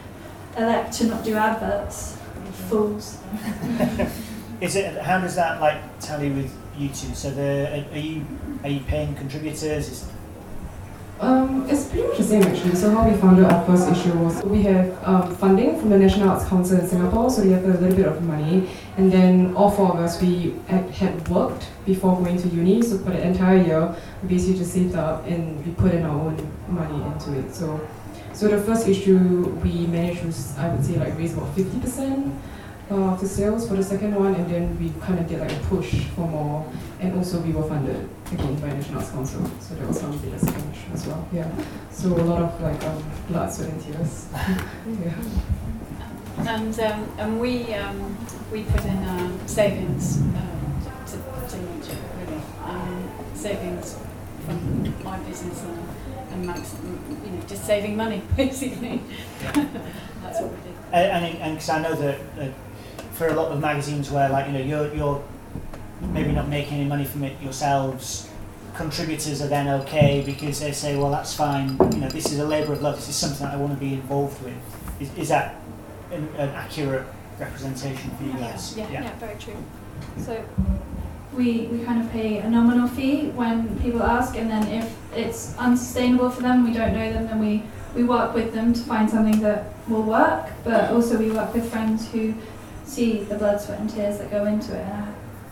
elect to not do adverts. Fools. *laughs* Is it how does that like tally with you two? So the are you are you paying contributors? Is, Um, it's pretty much the same actually. So how we founded our first issue was we have um, funding from the National Arts Council in Singapore, so we have a little bit of money, and then all four of us we had, had worked before going to uni. So for the entire year, we basically just saved up and we put in our own money into it. So, so the first issue we managed to I would say like raise about fifty percent uh, of the sales for the second one, and then we kind of did like a push for more, and also we were funded again by National Arts Council, so that was some we did the as well. Yeah, so a lot of like um, blood, sweat, and tears. *laughs* yeah. and um, and we um, we put in um, savings um, to, to launch it really. Um, savings from my business and, and Max you know just saving money *laughs* basically. *laughs* That's what we did. And and because I know that uh, for a lot of magazines where like you know you're you're maybe not making any money from it yourselves. Contributors are then okay because they say, well, that's fine. You know, this is a labour of love. This is something that I want to be involved with. Is, is that an, an accurate representation for you guys? Yeah, yeah, very true. So we, we kind of pay a nominal fee when people ask, and then if it's unsustainable for them, we don't know them, then we, we work with them to find something that will work. But also we work with friends who see the blood, sweat, and tears that go into it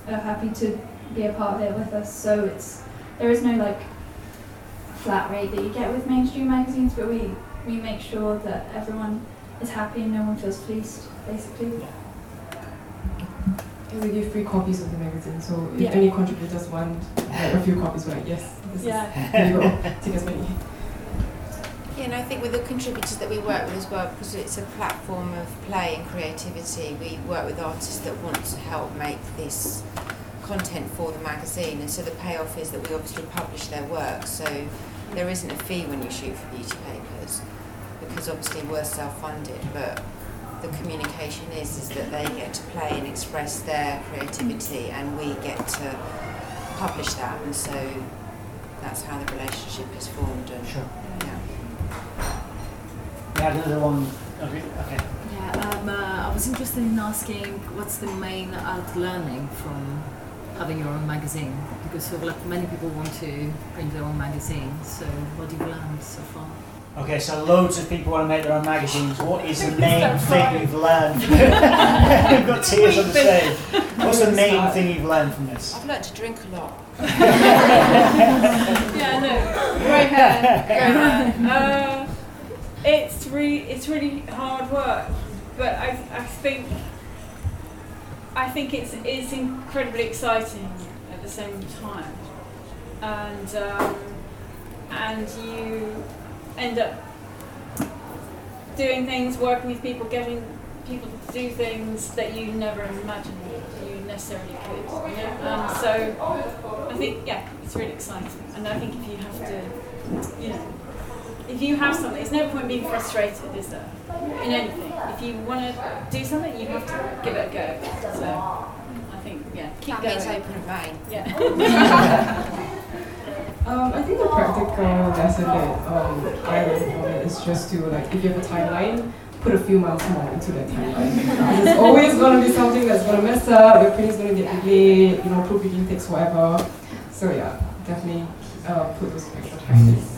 and are, happy to be a part of it with us. So it's there is no like flat rate that you get with mainstream magazines, but we we make sure that everyone is happy and no one feels fleeced, basically. And we give free copies of the magazine, so if Yeah. any contributors want uh, a few copies, we're like, yes, this Yeah. *laughs* is, you go, take as many. And I think with the contributors that we work with as well, because it's a platform of play and creativity, we work with artists that want to help make this content for the magazine, and so the payoff is that we obviously publish their work, so there isn't a fee when you shoot for beauty papers, because obviously we're self-funded, but the communication is is that they get to play and express their creativity, and we get to publish that, and so that's how the relationship is formed, and Sure. Yeah. Had another one. Okay. okay. Yeah, um, uh, I was interested in asking what's the main art learning from having your own magazine? Because sort of like many people want to print their own magazine. So what have you learned so far? Okay, so loads of people want to make their own magazines. What is the *laughs* Start main thing you've learned? *laughs* We've got tears on the stage. What's the main Start. thing you've learned from this? I've learned to drink a lot. *laughs* Yeah, no. Great hair. Great hair. It's really, it's really hard work, but I, I think, I think it's, it's incredibly exciting at the same time, and um, and you end up doing things, working with people, getting people to do things that you never imagined you necessarily could. And so I think, yeah, it's really exciting. And I think if you have to, you know, if you have something, there's no point being frustrated, is there? In anything. If you want to do something, you have to give it a go. So I think, yeah, keep that going. means open and vain. Yeah. *laughs* Um, I think the practical lesson that um, I learned from it is just to like if you have a timeline, put a few months more into that timeline. Because There's always gonna be something that's gonna mess up. Your printing's gonna get delayed. You know, proofreading takes forever. So yeah, definitely uh, put those extra time in.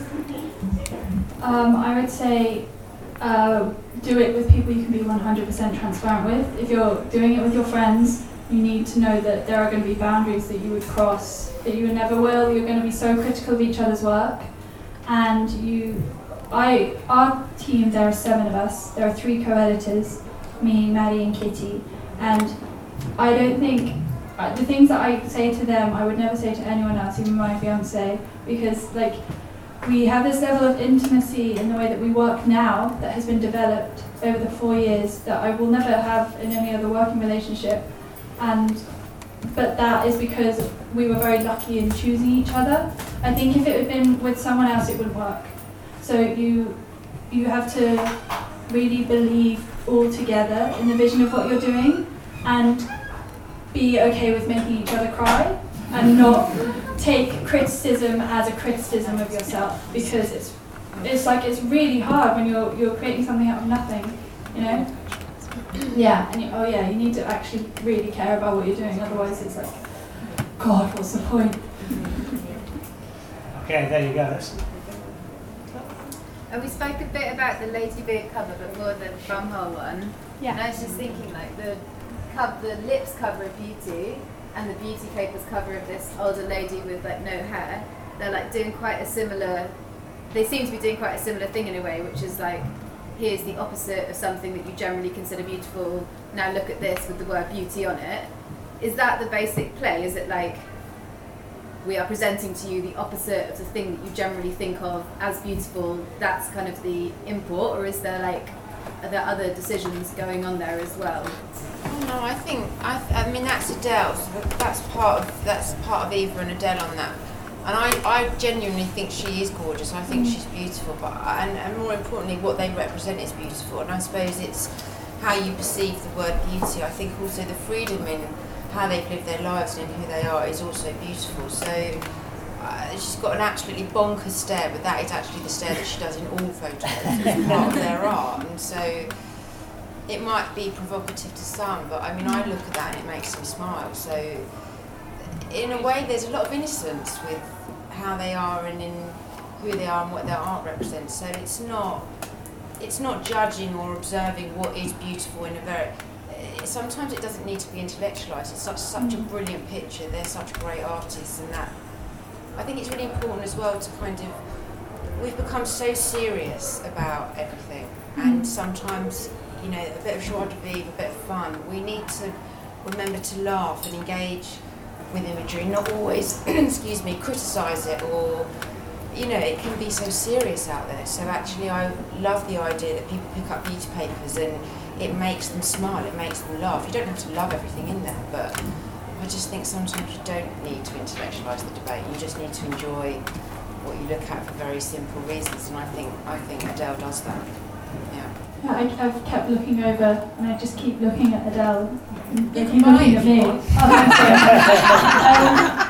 Um, I would say uh, do it with people you can be 100% transparent with. If you're doing it with your friends, you need to know that there are going to be boundaries that you would cross, that you never will. You're going to be so critical of each other's work. And you, I, our team, there are seven of us. There are three co-editors, me, Maddie, and Kitty. And I don't think uh, the things that I say to them, I would never say to anyone else, even my fiance, because like we have this level of intimacy in the way that we work now that has been developed over the four years that I will never have in any other working relationship. And but that is because we were very lucky in choosing each other. I think if it had been with someone else, it wouldn't work. So you you have to really believe all together in the vision of what you're doing and be okay with making each other cry and not take criticism as a criticism of yourself because it's it's like it's really hard when you're you're creating something out of nothing, you know. Yeah, and you, oh yeah, you need to actually really care about what you're doing. Otherwise, it's like, God, what's the point? Okay, there you go. And we spoke a bit about the Ladybeard cover, but more the Brumhole one. Yeah. And Yeah. I was just thinking, like the cov- the lips cover of Beauty and the Beauty papers cover of this older lady with like no hair. They're like doing quite a similar. They seem to be doing quite a similar thing in a way, which is like, here's the opposite of something that you generally consider beautiful. Now look at this with the word beauty on it. Is that the basic play? Is it like we are presenting to you the opposite of the thing that you generally think of as beautiful, that's kind of the import, or is there like, are there other decisions going on there as well? No, I think I, th- I mean that's Adele. That's part of that's part of Eva and Adele on that. And I, I genuinely think she is gorgeous. I think she's beautiful. But and, and more importantly, what they represent is beautiful. And I suppose it's how you perceive the word beauty. I think also the freedom in how they've lived their lives and in who they are is also beautiful. So uh, she's got an absolutely bonkers stare, but that is actually the stare that she does in all photos. It's part of their art, and so it might be provocative to some, but I mean, I look at that and it makes me smile. So, in a way, there's a lot of innocence with how they are and in who they are and what their art represents. So it's not it's not judging or observing what is beautiful in a very. Sometimes it doesn't need to be intellectualized. It's such such a mm. brilliant picture. They're such great artists, and that I think it's really important as well to kind of we've become so serious about everything, and mm. sometimes, you know, a bit of joie de vivre, a bit of fun. We need to remember to laugh and engage with imagery, not always, *clears throat* excuse me, criticise it or, you know, it can be so serious out there. So actually, I love the idea that people pick up beauty papers and it makes them smile, it makes them laugh. You don't have to love everything in there, but I just think sometimes you don't need to intellectualise the debate. You just need to enjoy what you look at for very simple reasons, and I think I think Adele does that. Yeah. I, I've kept looking over, and I just keep looking at Adele. and You can looking at me. Oh,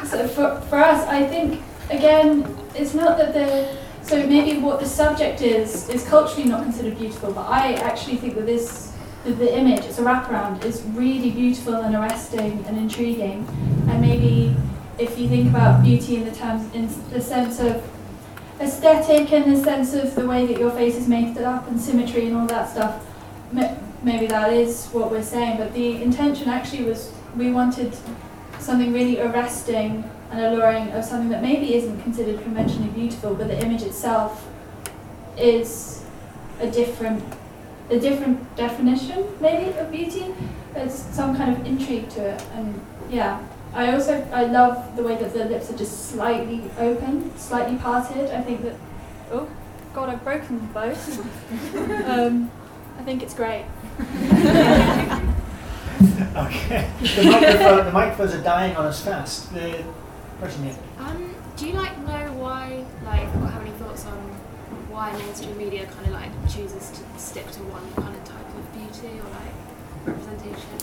um, so for, for us, I think again, it's not that the so maybe what the subject is is culturally not considered beautiful, but I actually think that this that the image, it's a wraparound, is really beautiful and arresting and intriguing, and maybe if you think about beauty in the terms in the sense of aesthetic and the sense of the way that your face is made up and symmetry and all that stuff. Maybe that is what we're saying, but the intention actually was we wanted something really arresting and alluring of something that maybe isn't considered conventionally beautiful, but the image itself is a different, a different definition maybe of beauty. There's some kind of intrigue to it, and yeah. I also I love the way that the lips are just slightly open, slightly parted. I think that oh god I've broken them both. *laughs* um, I think it's great. *laughs* Okay. The, microphone, the microphones are dying on us fast. The person here. Um, do you like know why, like, or have any thoughts on why mainstream media kind of like chooses to stick to one kind of type of beauty or like representation?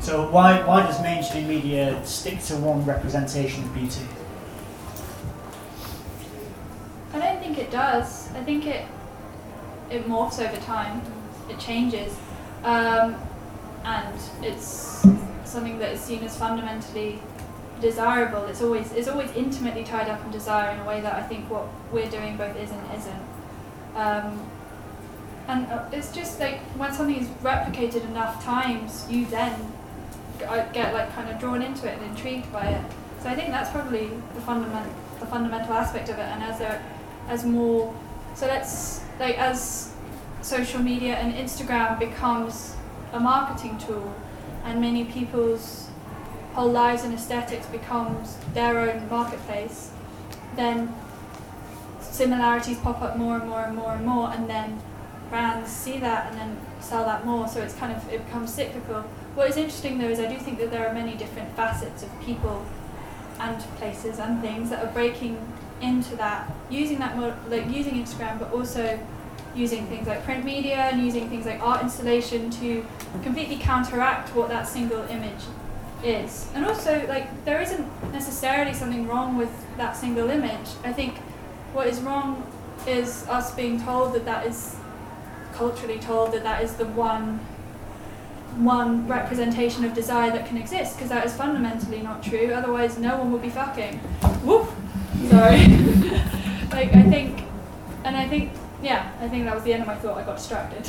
So why why does mainstream media stick to one representation of beauty? I don't think it does. I think it it morphs over time. It changes, um, and it's something that is seen as fundamentally desirable. It's always it's always intimately tied up in desire in a way that I think what we're doing both is and isn't. Um, and uh, it's just like when something is replicated enough times, you then g- I get like kind of drawn into it and intrigued by it. So I think that's probably the fundament the fundamental aspect of it. And as there as more so let's like as social media and Instagram becomes a marketing tool and many people's whole lives and aesthetics becomes their own marketplace, then similarities pop up more and more and more and more and then brands see that and then sell that more so it's kind of it becomes cyclical. What is interesting though is I do think that there are many different facets of people and places and things that are breaking into that, using that more like using Instagram, but also using things like print media and using things like art installation to completely counteract what that single image is. And also, like there isn't necessarily something wrong with that single image. I think what is wrong is us being told that that is culturally told that that is the one one representation of desire that can exist because that is fundamentally not true otherwise no one would be fucking whoop sorry *laughs* like i think and i think yeah i think that was the end of my thought i got distracted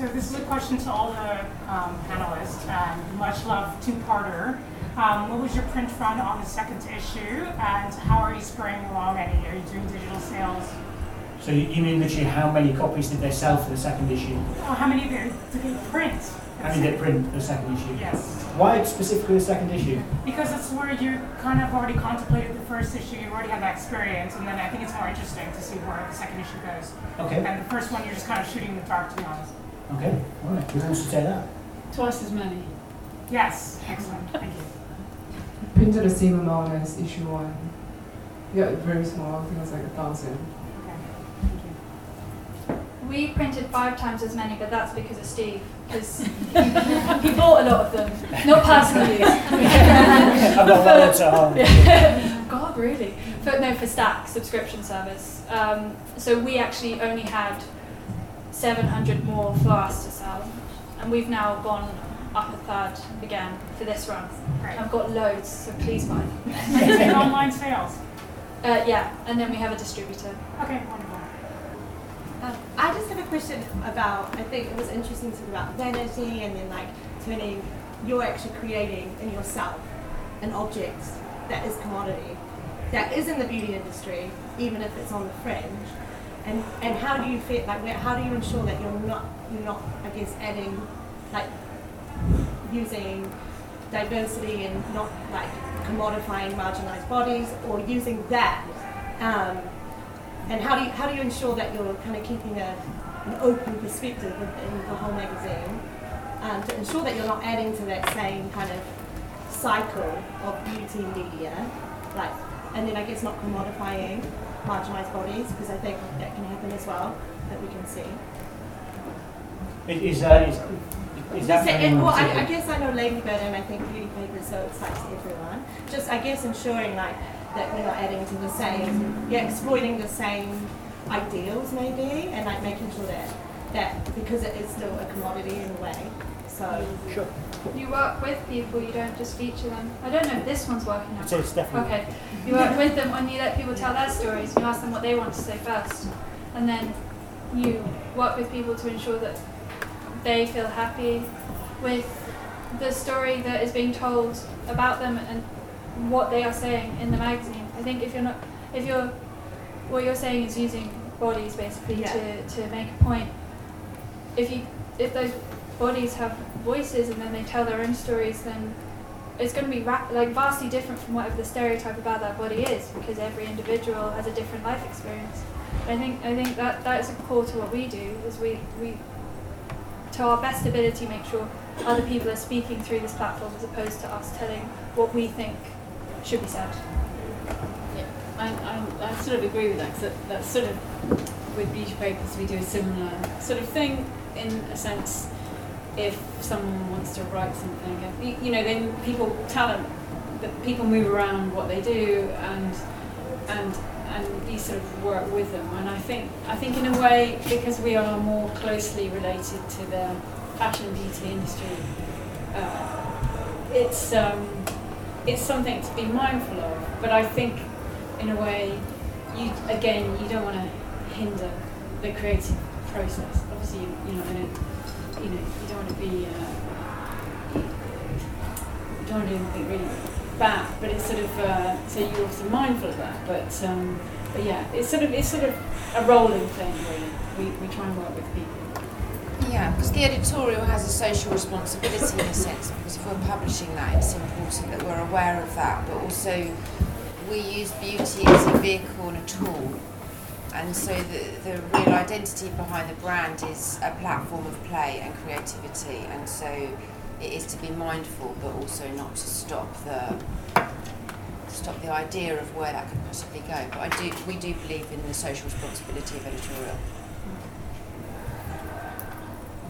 So this is a question to all the um, panelists. Um, much love two-parter. Um, what was your print run on the second issue, and how are you spraying along? Any? Are you doing digital sales? So you you mean literally how many copies did they sell for the second issue? Oh, how many did did they print? How many did they print the second issue? Yes, Why specifically the second issue? because that's where you kind of already contemplated the first issue. You already had that experience, and then I think it's more interesting to see where the second issue goes. Okay. And the first one, you're just kind of shooting in the dark, to be honest. Okay. All right. Who wants to say that? Twice as many. Yes, excellent. Thank you. Printed the same amount as issue one. Yeah, very small. I think it was like a thousand. Okay. Thank you. we printed five times as many but that's because of steve because he bought a lot of them not personally *laughs* I've got loads at home. *laughs* God, really? For, no, for Stack subscription service. Um, so we actually only had 700 more for us to sell, and we've now gone up a third again for this run. Great. I've got loads, so please buy. *laughs* Is it online sales? Uh, yeah, and then we have a distributor. Okay, wonderful. Um, I just have a question about, I think it was interesting to talk about vanity and then like turning, you're actually creating in yourself an object that is commodity. that is in the beauty industry, even if it's on the fringe. And and how do you feel like where- how do you ensure that you're not you're not I guess adding like using diversity and not like commodifying marginalized bodies or using that um, and how do you how do you ensure that you're kind of keeping a, an open perspective in the whole magazine um, to ensure that you're not adding to that same kind of cycle of beauty media like and then I guess not commodifying marginalized bodies because I think that can happen as well that we can see. Is, uh, is, is that say- anyone well, I, I guess I know Ladybeard and I think Beauty Paper, so to everyone. Just, I guess, ensuring like that we're not adding to the same, yeah, exploiting the same ideals maybe, and like making sure that that because it is still a commodity in a way. So Sure. You work with people, you don't just feature them. I don't know if this one's working out. So it's definitely. Okay. You work with them and you let people tell their stories. You ask them what they want to say first. And then you work with people to ensure that they feel happy with the story that is being told about them and what they are saying in the magazine. I think if you're not, if you're, what you're saying is using bodies basically Yeah. to, to make a point. If you, if those bodies have voices and then they tell their own stories, then it's going to be ra- like vastly different from whatever the stereotype about that body is, because every individual has a different life experience. I think I think that that is a core to what we do. Is we we to our best ability make sure other people are speaking through this platform as opposed to us telling what we think should be said. I, I, I sort of agree with that because that, that's sort of with beauty papers we do a similar sort of thing in a sense. If someone wants to write something, you, you know, then people them that people move around what they do and and and we sort of work with them. And I think I think in a way because we are more closely related to the fashion beauty industry, uh, it's um, it's something to be mindful of. But I think in a way, you again, you don't want to hinder the creative process. Obviously, you, to, you know, you don't want to be, uh, you don't want to do anything really bad. But it's sort of, uh, so you're also mindful of that. But, um, but yeah, it's sort of, it's sort of a rolling thing, really. We, we try and work with people. Yeah, because the editorial has a social responsibility in a sense, because if we're publishing that, it's important that we're aware of that, but also we use beauty as a vehicle and a tool. And so the, the real identity behind the brand is a platform of play and creativity, and so it is to be mindful, but also not to stop the stop the idea of where that could possibly go. But I do, we do believe in the social responsibility of editorial.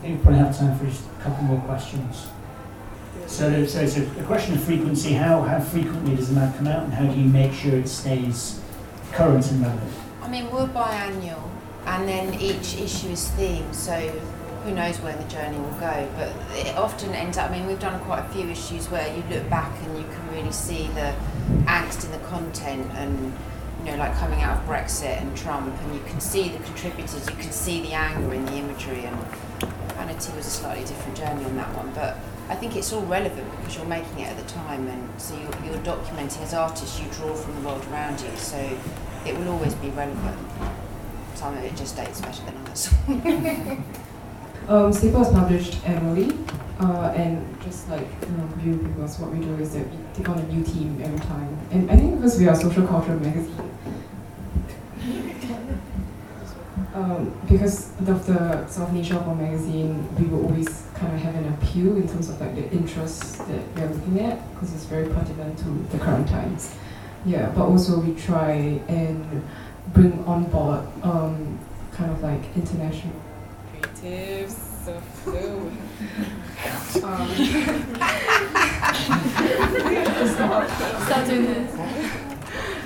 I think we probably have time for just a couple more questions. So, so it's a, a question of frequency. How, how frequently does the map come out and how do you make sure it stays current and relevant? I mean, we're biannual, and then each issue is themed, so who knows where the journey will go. But it often ends up, I mean, we've done quite a few issues where you look back and you can really see the angst in the content and, you know, like coming out of Brexit and Trump, and you can see the contributors, you can see the anger in the imagery, and Vanity was a slightly different journey on that one. But I think it's all relevant because you're making it at the time, and so you're, you're documenting as artists, you draw from the world around you, so it will always be relevant. Some of it just dates better than others. *laughs* *laughs* Um, is published annually, uh, and just like you know, View because what we do is that we take on a new team every time. And I think because we are a social culture magazine, um, because of the sort of nature of our magazine, we will always kind of have an appeal in terms of like the interests that we are looking at, because it's very pertinent to the current times. Yeah, but also we try and bring on board um, kind of like international creatives. So, so um, Start doing this.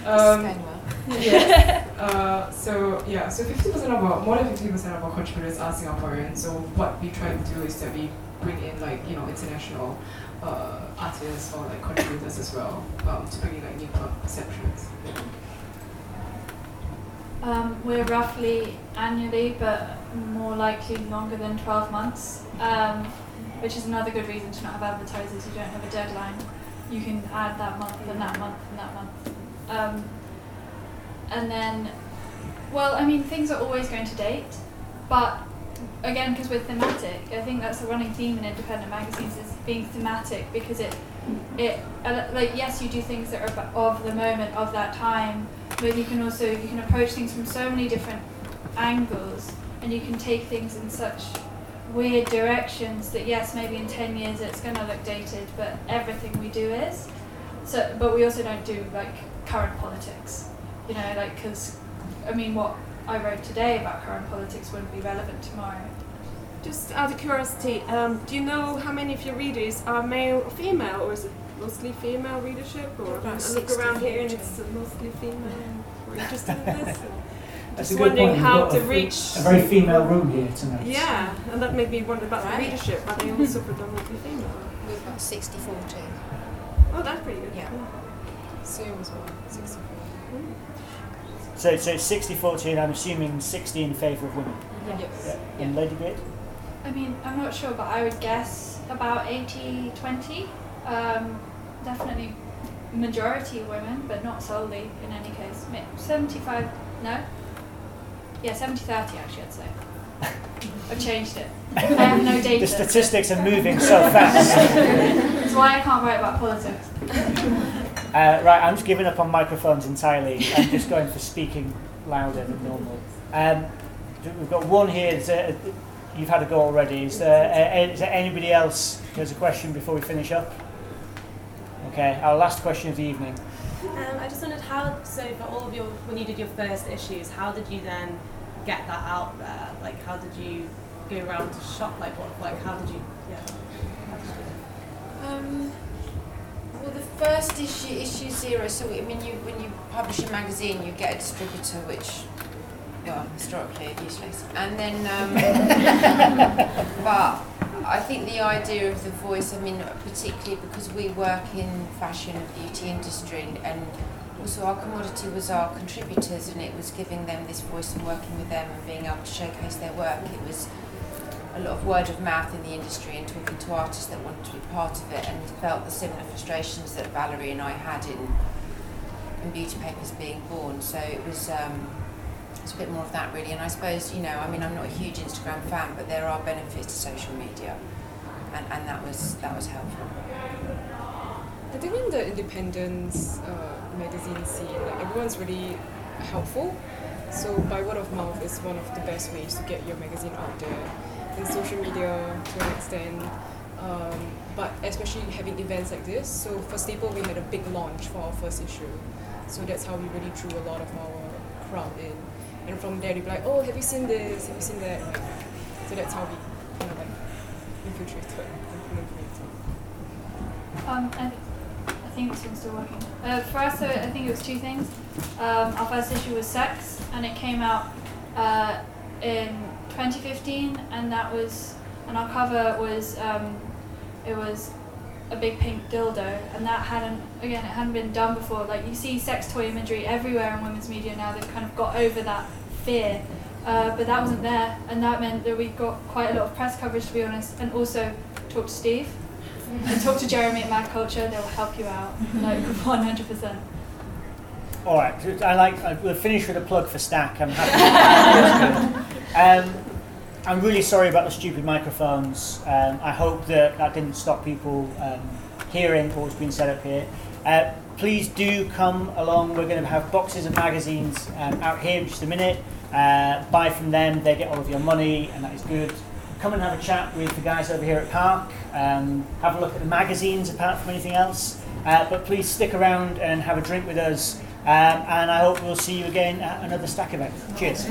um, It's going well. yes. Uh, so yeah, so fifty percent of our more than fifty percent of our contributors are Singaporean. So what we try to do is that we bring in like you know international uh, artists or like contributors as well um, to bring in like new perceptions. Um, we're roughly annually, but more likely longer than 12 months, um, which is another good reason to not have advertisers. You don't have a deadline. You can add that month and that month and that month. And then, well, I mean, things are always going to date, but again, because we're thematic, I think that's a running theme in independent magazines is being thematic because it, it like yes, you do things that are of the moment of that time, but you can also you can approach things from so many different angles, and you can take things in such weird directions that yes, maybe in ten years it's going to look dated, but everything we do is. So, but we also don't do like current politics, you know, like because, I mean, what I wrote today about current politics wouldn't be relevant tomorrow. Just out of curiosity, um, do you know how many of your readers are male or female, or is it mostly female readership? Or About I look around here and it's mostly female. We're interested in this. That's Just wondering point. How to a, reach. a very female room here tonight. Yeah, and that made me wonder about Right. the readership. Are they also predominantly female? We've got 60 40. Oh, that's pretty good. Yeah. Sue as well, 60 So, so 60 40, and I'm assuming 60 in favour of women. Yes. Yeah. And Ladybeard? I mean, I'm not sure, but I would guess about 80 20. Um, definitely majority women, but not solely in any case. 75, no? Yeah, 70 30 actually, I'd say. *laughs* I've changed it. *laughs* I have no data. The statistics are moving so fast. *laughs* That's why I can't write about politics. Uh, right, I'm just giving up on microphones entirely. I'm just going for speaking louder than normal. Um, we've got one here. Is there, you've had a go already. Is there, uh, is there anybody else who has a question before we finish up? Okay, our last question of the evening. Um, I just wondered how, so for all of your, when you did your first issues, how did you then get that out there? Like, how did you go around to shop? Like, what, like, how did you, yeah. How did you do it? Um, well, the first issue, issue zero. So I mean, you when you publish a magazine, you get a distributor, which, well, historically useless. And then, um, *laughs* but I think the idea of the voice. I mean, particularly because we work in fashion and beauty industry, and also our commodity was our contributors, and it was giving them this voice and working with them and being able to showcase their work. It was a lot of word of mouth in the industry and talking to artists that wanted to be part of it and felt the similar frustrations that Valerie and I had in, in beauty papers being born. So it was um, it's a bit more of that really. And I suppose you know, I mean, I'm not a huge Instagram fan, but there are benefits to social media, and, and that was that was helpful. I think in the independence uh, magazine scene, like everyone's really helpful. So by word of mouth is one of the best ways to get your magazine out there. And social media to an extent, um, but especially having events like this. So for Staple, we had a big launch for our first issue. So that's how we really drew a lot of our crowd in. And from there, they'd be like, "Oh, have you seen this? Have you seen that?" So that's how we kind of like infiltrated proliferated. Um, I, I think this one's still working. Uh, for us, I think it was two things. Um, our first issue was Sex, and it came out uh, in 2015, and that was, and our cover was, um, it was a big pink dildo, and that hadn't, again, it hadn't been done before. Like you see sex toy imagery everywhere in women's media now. They've kind of got over that fear. Uh, but that wasn't there, and that meant that we got quite a lot of press coverage, to be honest, and also talked to Steve *laughs* and talk to Jeremy at magCulture. They'll help you out, like *laughs* 100%. All right, I like. I- We'll finish with a plug for Stack. I'm happy. *laughs* um, I'm really sorry about the stupid microphones. Um, I hope that that didn't stop people um, hearing what's been said up here. Uh, please do come along. We're going to have boxes of magazines um, out here in just a minute. Uh, buy from them. They get all of your money, and that is good. Come and have a chat with the guys over here at Park. Um, have a look at the magazines apart from anything else. Uh, but please stick around and have a drink with us. Um, and I hope we'll see you again at another Stack event. Cheers.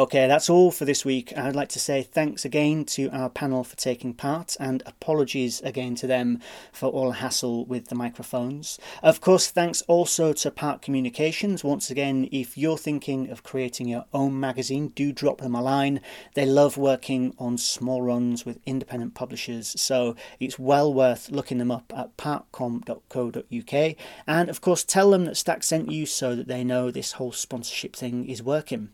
Okay, that's all for this week. I'd like to say thanks again to our panel for taking part and apologies again to them for all the hassle with the microphones. Of course, thanks also to Park Communications. Once again, if you're thinking of creating your own magazine, do drop them a line. They love working on small runs with independent publishers, so it's well worth looking them up at parkcom.co.uk. And of course, tell them that Stack sent you so that they know this whole sponsorship thing is working.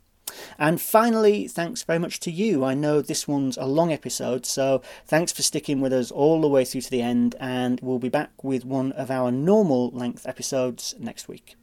And finally, thanks very much to you. I know this one's a long episode, so thanks for sticking with us all the way through to the end, and we'll be back with one of our normal length episodes next week.